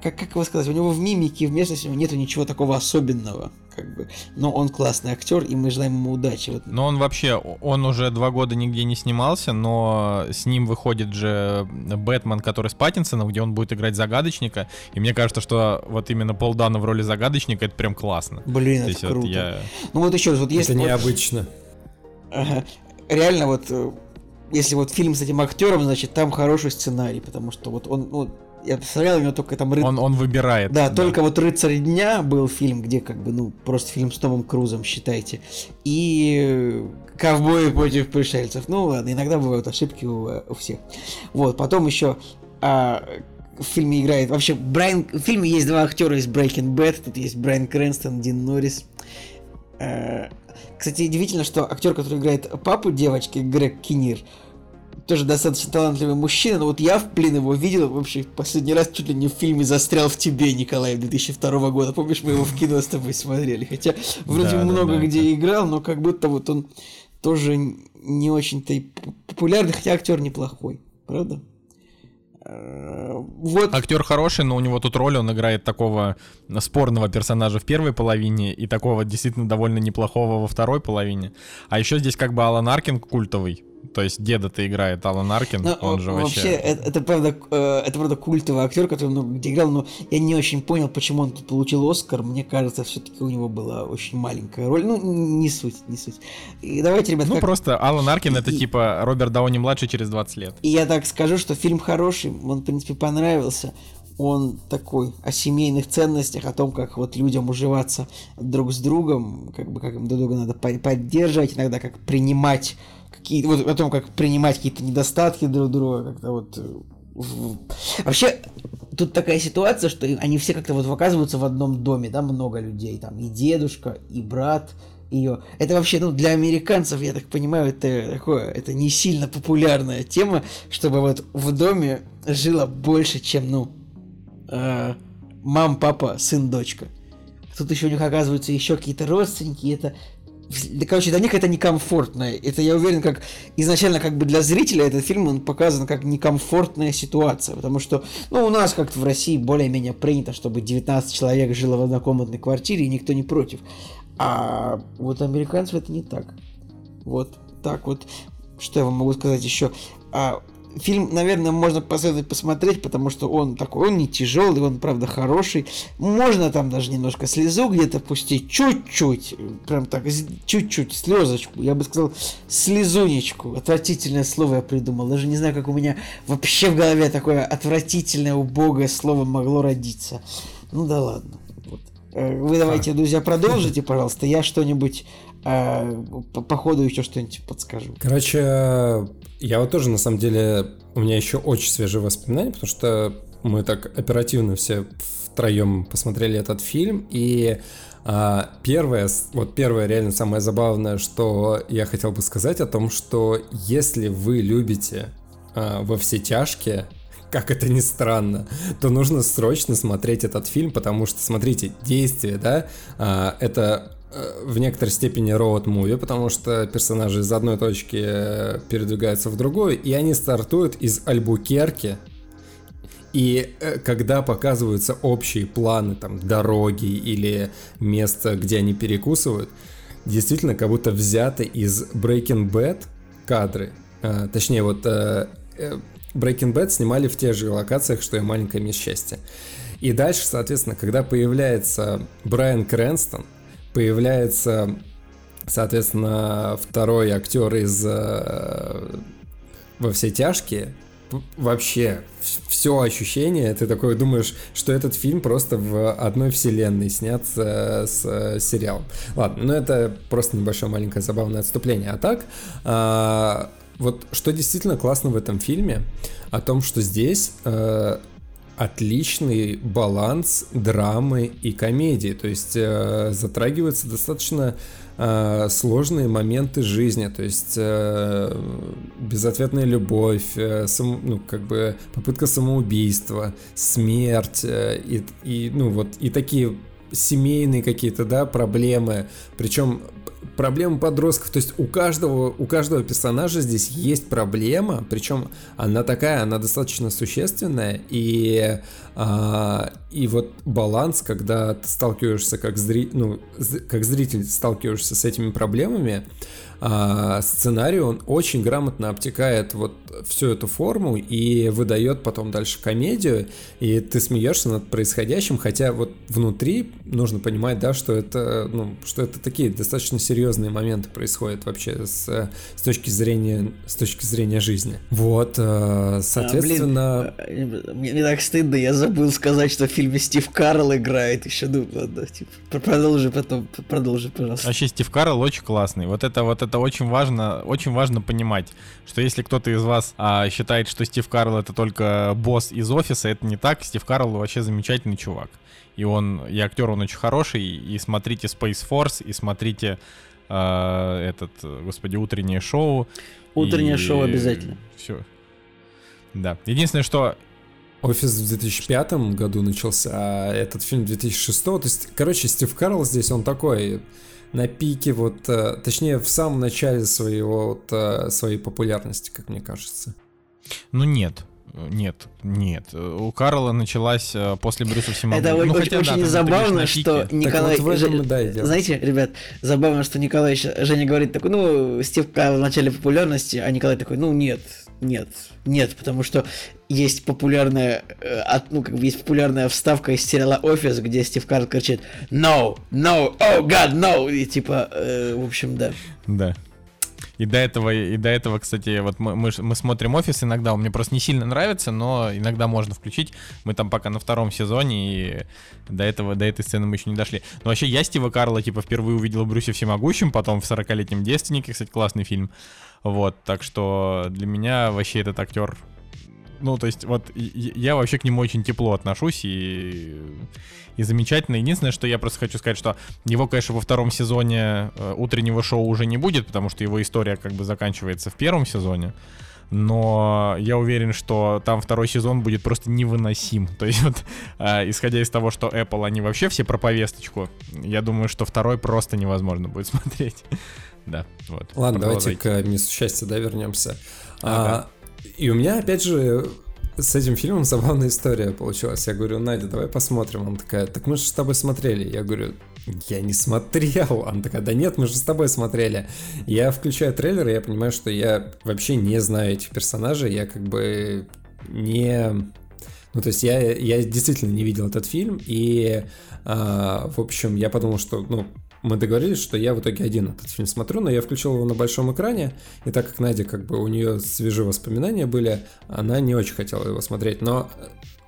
как, как его сказать, у него в мимике, в местности у него нету ничего такого особенного, как бы. Но он классный актер, и мы желаем ему удачи. Вот. Но он вообще, он уже два года нигде не снимался, но с ним выходит же Бэтмен, который с Паттинсоном, где он будет играть загадочника, и мне кажется, что вот именно Пол Дана в роли загадочника, это прям классно. Блин, То это круто. Вот я... Ну вот еще раз, вот если... Это необычно. Ага. Реально вот, э, если вот фильм с этим актером, значит, там хороший сценарий, потому что вот он, ну, я посмотрел, у него только там... Ры... Он, он выбирает. Да, да, только вот «Рыцарь дня» был фильм, где как бы, ну, просто фильм с Томом Крузом, считайте. И «Ковбои против пришельцев». Ну ладно, иногда бывают ошибки у, у всех. Вот, потом еще а, в фильме играет... Вообще, Брайан... В фильме есть два актера из Breaking Bad. Тут есть Брайан Крэнстон, Дин Норрис. А, кстати, удивительно, что актер, который играет папу девочки, Грег Кинир, тоже достаточно талантливый мужчина, но вот я, блин, его видел вообще последний раз чуть ли не в фильме «Застрял в тебе», Николай, 2002 года. Помнишь, мы его в кино с тобой смотрели? Хотя вроде да, много да, да, где это... играл, но как будто вот он тоже не очень-то и популярный, хотя актер неплохой, правда? Э, вот. Актер хороший, но у него тут роль, он играет такого спорного персонажа в первой половине и такого действительно довольно неплохого во второй половине. А еще здесь как бы Алан Аркин культовый, то есть деда-то играет Алан Аркин, но, ну, он же вообще... Вообще, это, это, правда, э, это правда культовый актер, который много где играл, но я не очень понял, почему он тут получил Оскар. Мне кажется, все-таки у него была очень маленькая роль. Ну, не суть, не суть. И давайте, ребят... Ну, как... просто Алан Аркин и, это типа Роберт Дауни-младший через 20 лет. И я так скажу, что фильм хороший, он, в принципе, понравился он такой о семейных ценностях, о том, как вот людям уживаться друг с другом, как бы как им друг друга надо поддерживать, иногда как принимать какие вот о том, как принимать какие-то недостатки друг друга, как-то вот э, Вообще, тут такая ситуация, что они все как-то вот оказываются в одном доме, да, много людей, там и дедушка, и брат ее. Это вообще, ну, для американцев, я так понимаю, это такое, это не сильно популярная тема, чтобы вот в доме жило больше, чем, ну, э, мам, папа, сын, дочка. Тут еще у них оказываются еще какие-то родственники, это да, короче, для них это некомфортно. Это, я уверен, как изначально как бы для зрителя этот фильм он показан как некомфортная ситуация. Потому что, ну, у нас как-то в России более-менее принято, чтобы 19 человек жило в однокомнатной квартире, и никто не против. А вот американцев это не так. Вот так вот. Что я вам могу сказать еще? А, Фильм, наверное, можно посоветовать посмотреть, потому что он такой, он не тяжелый, он, правда, хороший. Можно там даже немножко слезу где-то пустить, чуть-чуть, прям так, чуть-чуть, слезочку, я бы сказал, слезунечку. Отвратительное слово я придумал, даже не знаю, как у меня вообще в голове такое отвратительное, убогое слово могло родиться. Ну да ладно. Вот. Э, вы давайте, друзья, продолжите, пожалуйста, я что-нибудь э, по, ходу еще что-нибудь подскажу. Короче, я вот тоже, на самом деле, у меня еще очень свежие воспоминания, потому что мы так оперативно все втроем посмотрели этот фильм, и а, первое, вот первое реально самое забавное, что я хотел бы сказать о том, что если вы любите а, во все тяжкие, как это ни странно, то нужно срочно смотреть этот фильм, потому что, смотрите, действие, да, а, это в некоторой степени роуд муви, потому что персонажи из одной точки э, передвигаются в другую, и они стартуют из Альбукерки. И э, когда показываются общие планы там дороги или места, где они перекусывают, действительно как будто взяты из Breaking Bad кадры. Точнее, вот Breaking Bad снимали в тех же локациях, что и «Маленькое мисс счастья». И дальше, соответственно, когда появляется Брайан Крэнстон, появляется, соответственно, второй актер из э, «Во все тяжкие», вообще все ощущение, ты такой думаешь, что этот фильм просто в одной вселенной снят с, с сериалом. Ладно, но это просто небольшое маленькое забавное отступление. А так, а, вот что действительно классно в этом фильме, о том, что здесь отличный баланс драмы и комедии. То есть э, затрагиваются достаточно э, сложные моменты жизни. То есть э, безответная любовь, э, сам, ну, как бы попытка самоубийства, смерть э, и, и, ну, вот, и такие семейные какие-то, да, проблемы. Причем проблемы подростков. То есть у каждого, у каждого персонажа здесь есть проблема, причем она такая, она достаточно существенная, и, а, и вот баланс, когда ты сталкиваешься как, зри, ну, как зритель, сталкиваешься с этими проблемами, а, сценарию он очень грамотно обтекает вот всю эту форму и выдает потом дальше комедию, и ты смеешься над происходящим, хотя вот внутри нужно понимать, да, что это, ну, что это такие достаточно серьезные моменты происходят вообще с, с точки зрения, с точки зрения жизни. Вот, э, соответственно... А, блин, мне, мне так стыдно, я забыл сказать, что в фильме Стив Карл играет еще, ну, ладно, типа, продолжи потом, продолжи, пожалуйста. Вообще Стив Карл очень классный, вот это вот это очень важно, очень важно понимать, что если кто-то из вас а, считает, что Стив Карл это только босс из офиса, это не так, Стив Карл вообще замечательный чувак. И он, и актер он очень хороший, и смотрите Space Force, и смотрите э, этот, господи, утреннее шоу. Утреннее и... шоу обязательно. Все. Да. Единственное, что Офис в 2005 году начался, а этот фильм в 2006. То есть, короче, Стив Карл здесь, он такой на пике, вот, э, точнее, в самом начале своего, вот, э, своей популярности, как мне кажется. Ну нет, нет, нет. У Карла началась э, после Брюса Всемогущего. Это ну, очень, хотя, очень да, забавно, что Николай... Вот Жень... да, Знаете, ребят, забавно, что Николай Женя говорит такой, ну, Стив Карл в начале популярности, а Николай такой, ну, нет, нет, нет, потому что есть популярная, э, ну, как бы есть популярная вставка из сериала Офис, где Стив Карл кричит No, no, oh god, no, и типа, э, в общем, да. Да. И до этого, и до этого, кстати, вот мы, мы, мы смотрим офис иногда, он мне просто не сильно нравится, но иногда можно включить. Мы там пока на втором сезоне, и до этого, до этой сцены мы еще не дошли. Но вообще я Стива Карла, типа, впервые увидел Брюсе Всемогущем, потом в 40-летнем девственнике, кстати, классный фильм. Вот, так что для меня вообще этот актер ну, то есть, вот я вообще к нему очень тепло отношусь и, и замечательно. Единственное, что я просто хочу сказать, что его, конечно, во втором сезоне э, утреннего шоу уже не будет, потому что его история как бы заканчивается в первом сезоне. Но я уверен, что там второй сезон будет просто невыносим. То есть вот, э, исходя из того, что Apple, они вообще все про повесточку, я думаю, что второй просто невозможно будет смотреть. да, вот. Ладно, давайте к месту счастья, да, вернемся. Ага. А, и у меня, опять же, с этим фильмом забавная история получилась. Я говорю, Надя, давай посмотрим. Она такая, так мы же с тобой смотрели. Я говорю, я не смотрел. Она такая, да нет, мы же с тобой смотрели. Я включаю трейлер, и я понимаю, что я вообще не знаю этих персонажей. Я как бы не... Ну, то есть я, я действительно не видел этот фильм, и, а, в общем, я подумал, что, ну, мы договорились, что я в итоге один этот фильм смотрю, но я включил его на большом экране, и так как Надя, как бы у нее свежие воспоминания были, она не очень хотела его смотреть, но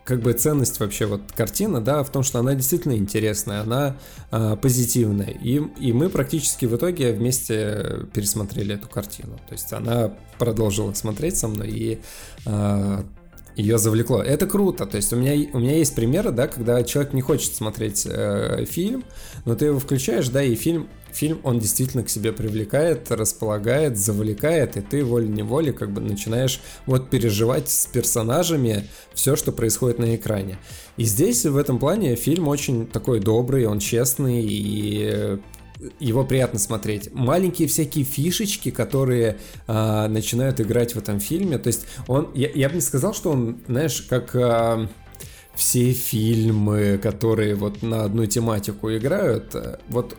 как бы ценность вообще вот картины, да, в том, что она действительно интересная, она э, позитивная, и, и мы практически в итоге вместе пересмотрели эту картину, то есть она продолжила смотреть со мной, и э, ее завлекло. Это круто. То есть у меня, у меня есть примеры, да, когда человек не хочет смотреть э, фильм, но ты его включаешь, да, и фильм, фильм он действительно к себе привлекает, располагает, завлекает, и ты волей-неволей как бы начинаешь вот переживать с персонажами все, что происходит на экране. И здесь в этом плане фильм очень такой добрый, он честный, и его приятно смотреть. Маленькие всякие фишечки, которые а, начинают играть в этом фильме. То есть он, я, я бы не сказал, что он, знаешь, как а, все фильмы, которые вот на одну тематику играют, э, вот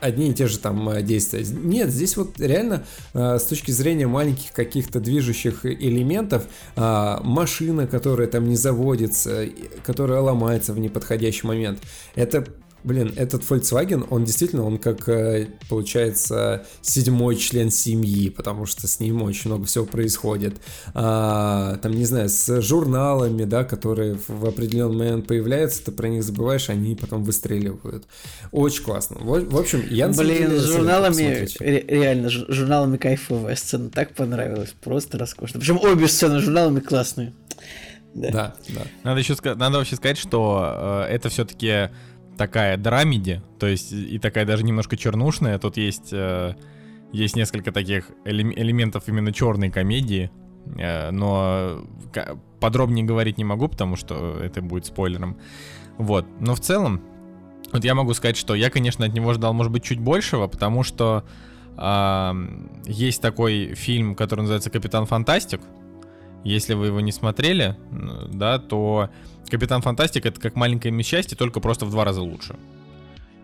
одни и те же там а, действия. Нет, здесь вот реально а, с точки зрения маленьких каких-то движущих элементов машина, которая там не заводится, которая ломается в неподходящий момент, это Блин, этот Volkswagen, он действительно, он как, э, получается, седьмой член семьи, потому что с ним очень много всего происходит. А, там, не знаю, с журналами, да, которые в определенный момент появляются, ты про них забываешь, они потом выстреливают. Очень классно. В, в общем, я... Блин, с журналами, реально, с журналами кайфовая сцена, так понравилась, просто роскошно. Причем обе сцены с журналами классные. Да, да. да. Надо еще надо вообще сказать, что э, это все-таки такая драмеди, то есть и такая даже немножко чернушная. Тут есть, э, есть несколько таких элем- элементов именно черной комедии, э, но подробнее говорить не могу, потому что это будет спойлером. Вот, но в целом, вот я могу сказать, что я, конечно, от него ждал, может быть, чуть большего, потому что э, есть такой фильм, который называется «Капитан Фантастик», если вы его не смотрели, да, то Капитан Фантастик это как маленькое счастье, только просто в два раза лучше.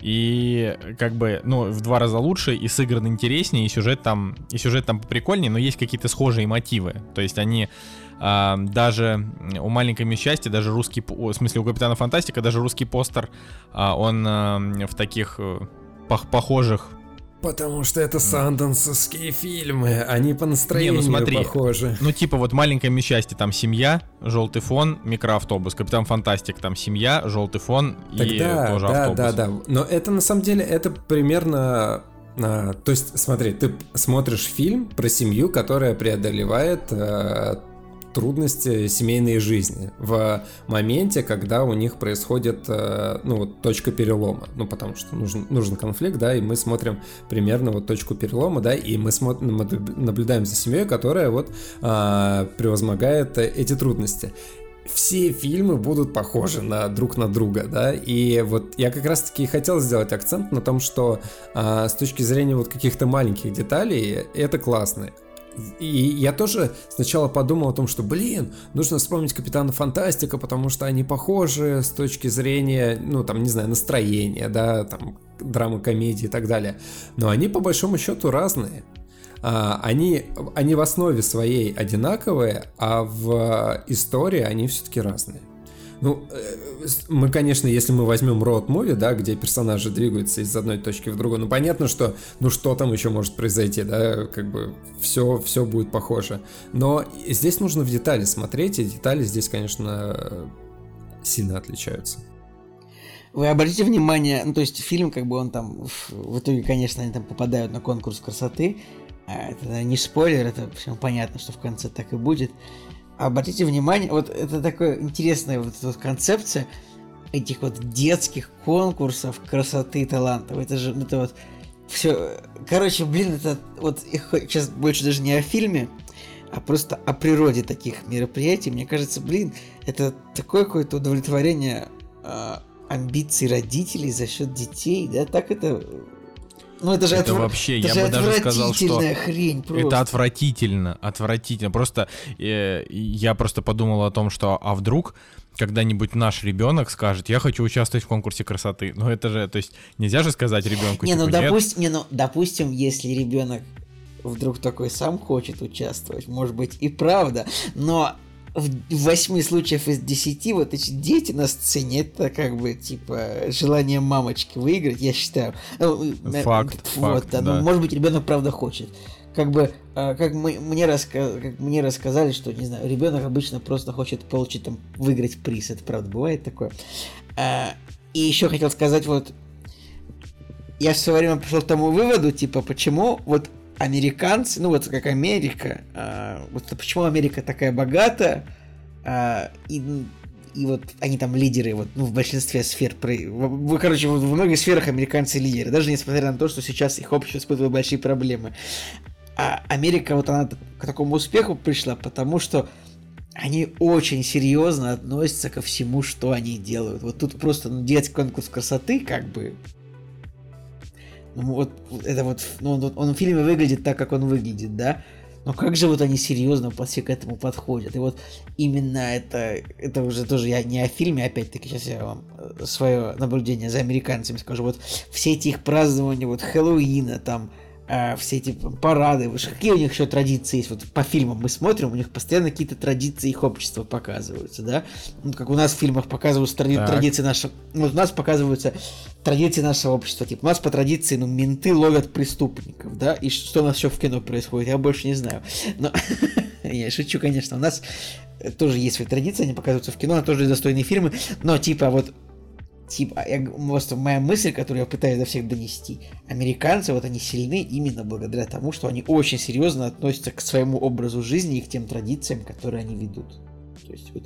И как бы, ну, в два раза лучше, и сыгран интереснее, и сюжет там, и сюжет там прикольнее, но есть какие-то схожие мотивы. То есть они а, даже у маленькой счастья, даже русский, в смысле у Капитана Фантастика, даже русский постер, а, он а, в таких э, похожих Потому что это санденсовские фильмы, они по настроению Не, ну смотри, похожи. Ну типа вот маленькое счастье, там семья, желтый фон, микроавтобус, Капитан Фантастик, там семья, желтый фон и да, тоже да, автобус. Да, да, да. Но это на самом деле это примерно а, то есть, смотри, ты смотришь фильм про семью, которая преодолевает а, трудности семейной жизни в моменте, когда у них происходит, э, ну, вот точка перелома. Ну, потому что нужен, нужен конфликт, да, и мы смотрим примерно вот точку перелома, да, и мы, смотрим, мы наблюдаем за семьей, которая вот а, превозмогает эти трудности все фильмы будут похожи на друг на друга, да, и вот я как раз-таки хотел сделать акцент на том, что а, с точки зрения вот каких-то маленьких деталей это классно. И я тоже сначала подумал о том, что, блин, нужно вспомнить Капитана Фантастика, потому что они похожи с точки зрения, ну, там, не знаю, настроения, да, там, драмы, комедии и так далее. Но они, по большому счету, разные. А, они, они в основе своей одинаковые, а в истории они все-таки разные. Ну, э, мы, конечно, если мы возьмем роуд муви, да, где персонажи двигаются из одной точки в другую, ну, понятно, что, ну, что там еще может произойти, да, как бы все, все будет похоже. Но здесь нужно в детали смотреть, и детали здесь, конечно, сильно отличаются. Вы обратите внимание, ну, то есть фильм, как бы он там, в итоге, конечно, они там попадают на конкурс красоты, а это не спойлер, это всем понятно, что в конце так и будет обратите внимание, вот это такая интересная вот вот концепция этих вот детских конкурсов красоты и талантов. Это же, это вот все. Короче, блин, это вот их сейчас больше даже не о фильме, а просто о природе таких мероприятий. Мне кажется, блин, это такое какое-то удовлетворение э, амбиций родителей за счет детей, да, так это ну это же это отвр... вообще, это я бы даже сказал, что хрень просто. это отвратительно, отвратительно. Просто э, я просто подумал о том, что а вдруг когда-нибудь наш ребенок скажет, я хочу участвовать в конкурсе красоты. Ну это же, то есть нельзя же сказать ребенку. Не, ну типа, допустим, не, ну допустим, если ребенок вдруг такой сам хочет участвовать, может быть и правда, но в 8 случаев из 10 вот эти дети на сцене, это как бы, типа, желание мамочки выиграть, я считаю. Ну, факт, вот, факт, да. Ну, может быть, ребенок правда хочет. Как бы, а, как, мы, мне, раска как мне рассказали, что, не знаю, ребенок обычно просто хочет получить, там, выиграть приз. Это правда бывает такое. А, и еще хотел сказать, вот, я в свое время пришел к тому выводу, типа, почему вот американцы, ну вот как Америка, а, вот почему Америка такая богатая, а, и, и вот они там лидеры вот, ну, в большинстве сфер. В, короче, в, в многих сферах американцы лидеры, даже несмотря на то, что сейчас их общество испытывает большие проблемы. А Америка вот она к такому успеху пришла, потому что они очень серьезно относятся ко всему, что они делают. Вот тут просто ну, детский конкурс красоты, как бы, вот это вот, ну, он, он в фильме выглядит так, как он выглядит, да? Но как же вот они серьезно все к этому подходят? И вот именно это, это уже тоже я не о фильме, опять-таки, сейчас я вам э, свое наблюдение за американцами скажу. Вот все эти их празднования, вот Хэллоуина, там, э, все эти парады, какие у них еще традиции есть? Вот по фильмам мы смотрим, у них постоянно какие-то традиции их общества показываются, да? Ну, как у нас в фильмах показываются тради- традиции нашего... Вот у нас показываются традиции нашего общества. Типа, у нас по традиции, ну, менты ловят преступников, да? И что у нас еще в кино происходит, я больше не знаю. Но... Я шучу, конечно. У нас тоже есть свои традиции, они показываются в кино, тоже достойные фильмы, но типа вот типа, я, просто моя мысль, которую я пытаюсь до всех донести, американцы, вот они сильны именно благодаря тому, что они очень серьезно относятся к своему образу жизни и к тем традициям, которые они ведут. То есть вот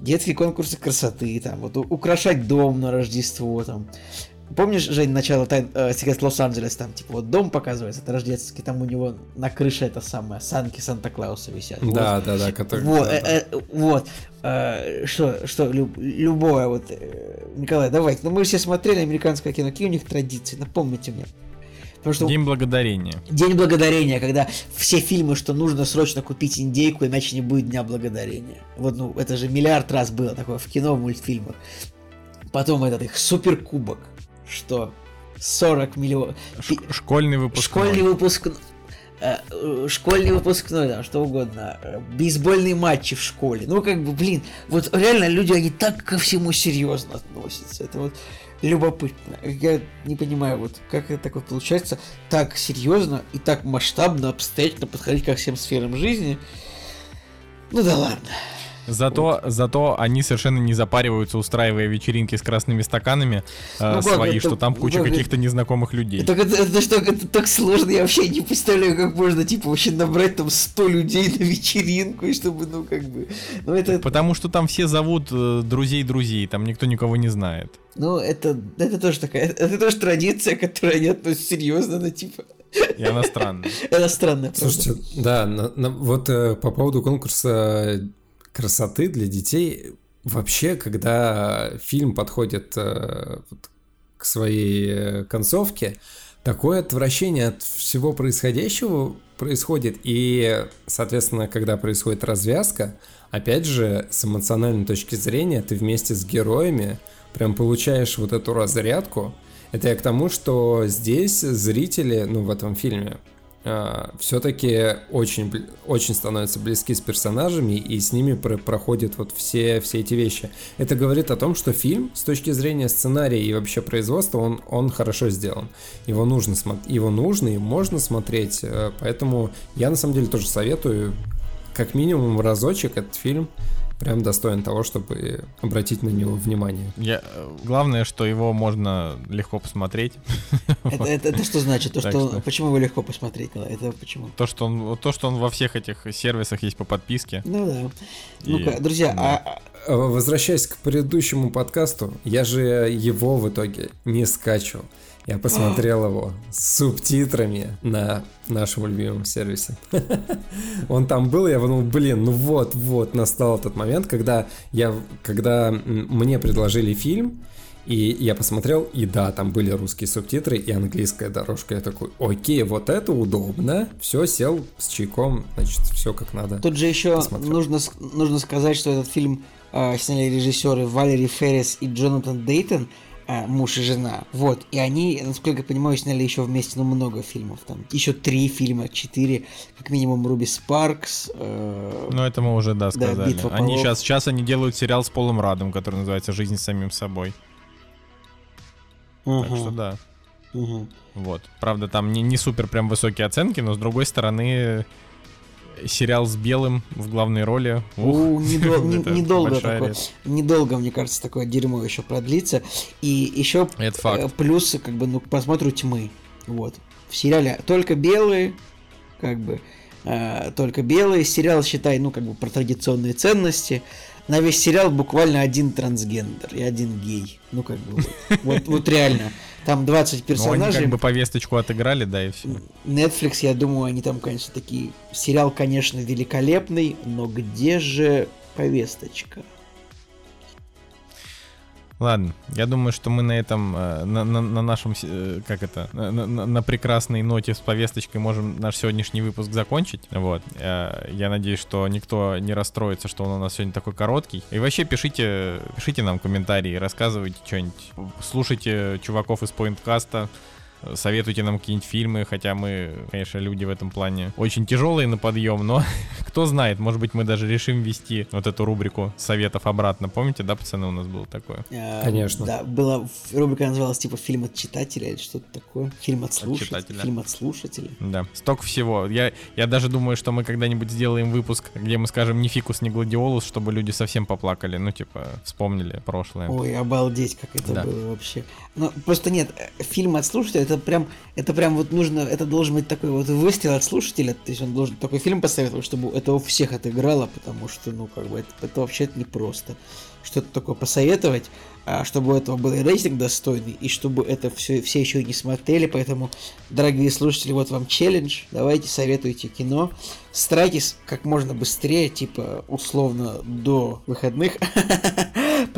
детские конкурсы красоты, там, вот украшать дом на Рождество, там, Помнишь, Жень, начало тайн, э, секрет Лос-Анджелес, там, типа, вот дом показывается, это рождественский, там у него на крыше это самое, санки Санта-Клауса висят. Да, вот. да, да, который... Вот, да, э, э, вот. Э, что, что, люб, любое, вот, э, Николай, давайте, ну мы все смотрели американское кино, какие у них традиции, напомните мне. Потому что День благодарения. День благодарения, когда все фильмы, что нужно срочно купить индейку, иначе не будет Дня благодарения. Вот, ну, это же миллиард раз было такое в кино, в мультфильмах. Потом этот их суперкубок что 40 миллионов... Школьный выпускной. Школьный выпускной. Э, э, школьный выпускной, да, что угодно, э, бейсбольные матчи в школе. Ну, как бы, блин, вот реально люди, они так ко всему серьезно относятся. Это вот любопытно. Я не понимаю, вот как это так вот получается, так серьезно и так масштабно, обстоятельно подходить ко всем сферам жизни. Ну да ладно. Зато, вот. зато они совершенно не запариваются, устраивая вечеринки с красными стаканами э, ну, свои, это, что там куча как каких-то незнакомых людей. Так это, это, что, это так сложно, я вообще не представляю, как можно, типа, вообще набрать там 100 людей на вечеринку, и чтобы, ну, как бы... Ну, это... Потому что там все зовут э, друзей-друзей, там никто никого не знает. Ну, это, это тоже такая, это тоже традиция, которая не относится серьезно, но типа... И она странная. Она странная. Слушайте, да, на, на, вот э, по поводу конкурса красоты для детей вообще, когда фильм подходит э, к своей э, концовке, такое отвращение от всего происходящего происходит. И, соответственно, когда происходит развязка, опять же, с эмоциональной точки зрения, ты вместе с героями прям получаешь вот эту разрядку. Это я к тому, что здесь зрители, ну, в этом фильме, а, все-таки очень, очень становятся близки с персонажами и с ними про проходят вот все, все эти вещи. Это говорит о том, что фильм с точки зрения сценария и вообще производства, он, он хорошо сделан. Его нужно, его нужно и можно смотреть, э, поэтому я на самом деле тоже советую как минимум разочек этот фильм прям достоин того, чтобы обратить на него внимание. Я, главное, что его можно легко посмотреть. Это, это, это что значит? То, что, что... Почему его легко посмотреть? Это почему? То что, он, то, что он во всех этих сервисах есть по подписке. Ну да. Ну-ка, друзья, да. а, а Возвращаясь к предыдущему подкасту, я же его в итоге не скачивал. Я посмотрел его с субтитрами на нашем любимом сервисе. Он там был, я подумал, блин, ну вот, вот, настал этот момент, когда я, когда мне предложили фильм, и я посмотрел, и да, там были русские субтитры и английская дорожка. Я такой, окей, вот это удобно. Все, сел с чайком, значит, все как надо. Тут же еще нужно, нужно сказать, что этот фильм э, сняли режиссеры Валери Феррис и Джонатан Дейтон а, муж и жена. Вот. И они, насколько я понимаю, сняли еще вместе, ну, много фильмов. Там еще три фильма, четыре, как минимум Руби Спаркс. Э, ну, это мы уже, да, сказали. Да, Битва они сейчас, сейчас они делают сериал с Полом Радом, который называется «Жизнь с самим собой». Угу. Так что да. Угу. Вот. Правда, там не, не супер прям высокие оценки, но с другой стороны, сериал с Белым в главной роли. Ух, У, недол- не, недолго, такое, недолго, мне кажется, такое дерьмо еще продлится. И еще. Э, плюсы, как бы, ну, к просмотру тьмы. Вот. В сериале только белые, как бы, э, только белые. Сериал, считай, ну, как бы, про традиционные ценности. На весь сериал буквально один трансгендер и один гей. Ну, как бы, вот, вот, вот реально. Там 20 персонажей. Ну, они как бы повесточку отыграли, да, и все. Netflix, я думаю, они там, конечно, такие... Сериал, конечно, великолепный, но где же повесточка? Ладно, я думаю, что мы на этом, э, на, на, на нашем, э, как это, на, на, на прекрасной ноте с повесточкой можем наш сегодняшний выпуск закончить. Вот. Э, я надеюсь, что никто не расстроится, что он у нас сегодня такой короткий. И вообще пишите, пишите нам комментарии, рассказывайте что-нибудь. Слушайте чуваков из Поинткаста советуйте нам какие-нибудь фильмы, хотя мы, конечно, люди в этом плане очень тяжелые на подъем, но кто знает, может быть, мы даже решим вести вот эту рубрику советов обратно. Помните, да, пацаны, у нас было такое? А, Конечно. Да, была рубрика называлась типа фильм от читателя или что-то такое. Фильм от слушателя. От фильм от слушателя. Да, столько всего. Я, я даже думаю, что мы когда-нибудь сделаем выпуск, где мы скажем не фикус, не гладиолус, чтобы люди совсем поплакали, ну, типа, вспомнили прошлое. Ой, обалдеть, как это да. было вообще. Ну, просто нет, фильм от слушателя это прям, это прям вот нужно, это должен быть такой вот выстрел от слушателя, то есть он должен такой фильм посоветовать, чтобы это у всех отыграло, потому что, ну, как бы, это, это вообще непросто. Что-то такое посоветовать, а чтобы у этого был рейтинг достойный, и чтобы это все, все еще не смотрели, поэтому, дорогие слушатели, вот вам челлендж, давайте советуйте кино, старайтесь как можно быстрее, типа, условно, до выходных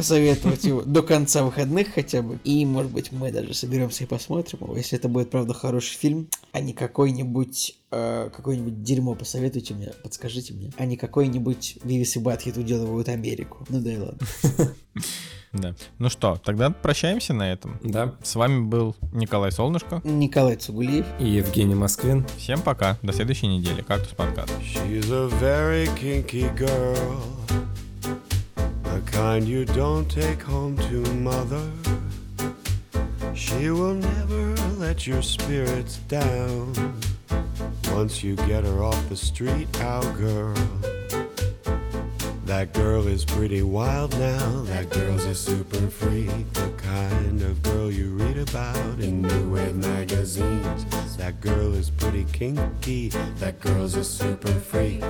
посоветовать его до конца выходных хотя бы. И, может быть, мы даже соберемся и посмотрим его, если это будет, правда, хороший фильм, а не какой-нибудь э, какое-нибудь дерьмо посоветуйте мне, подскажите мне, а не какой-нибудь Вивис и Батхит уделывают Америку. Ну да и ладно. Да. Ну что, тогда прощаемся на этом. Да. С вами был Николай Солнышко. Николай Цугулиев. И Евгений Москвин. Всем пока. До следующей недели. Кактус подкаст. She's a very kinky girl, the kind you don't take home to mother. She will never let your spirits down once you get her off the street, our girl. That girl is pretty wild now. That girl's a super freak, the kind of girl you read about in New Wave magazines. That girl is pretty kinky. That girl's a super freak.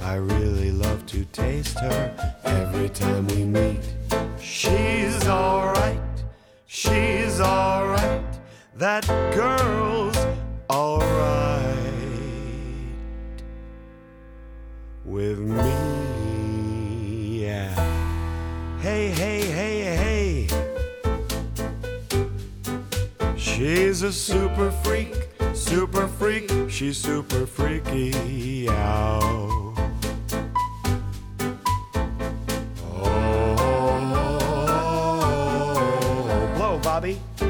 I really love to taste her every time we meet. She's alright. She's alright. That girl's alright with me. Yeah. Hey, hey, hey, hey. She's a super freak, super freak. She's super freaky out. Bobby.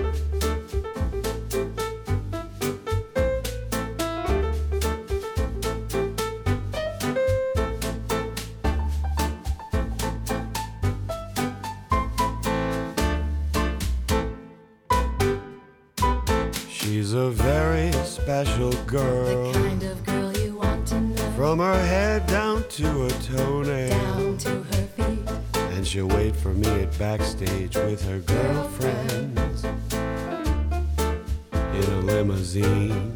She'll wait for me at backstage with her girlfriends in a limousine.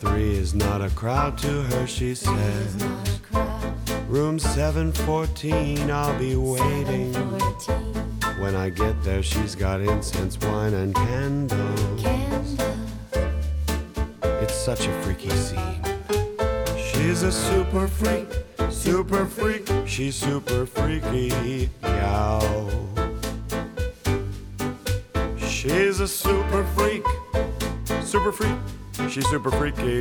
Three is not a crowd to her, she says. Not a crowd. Room 714, I'll be waiting. When I get there, she's got incense, wine, and candles. It's such a freaky scene. She's a super freak, super freak. She's super freaky, yow. She's a super freak, super freak. She's super freaky,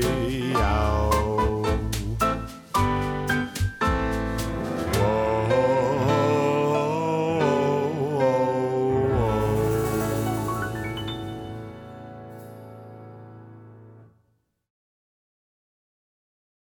yow.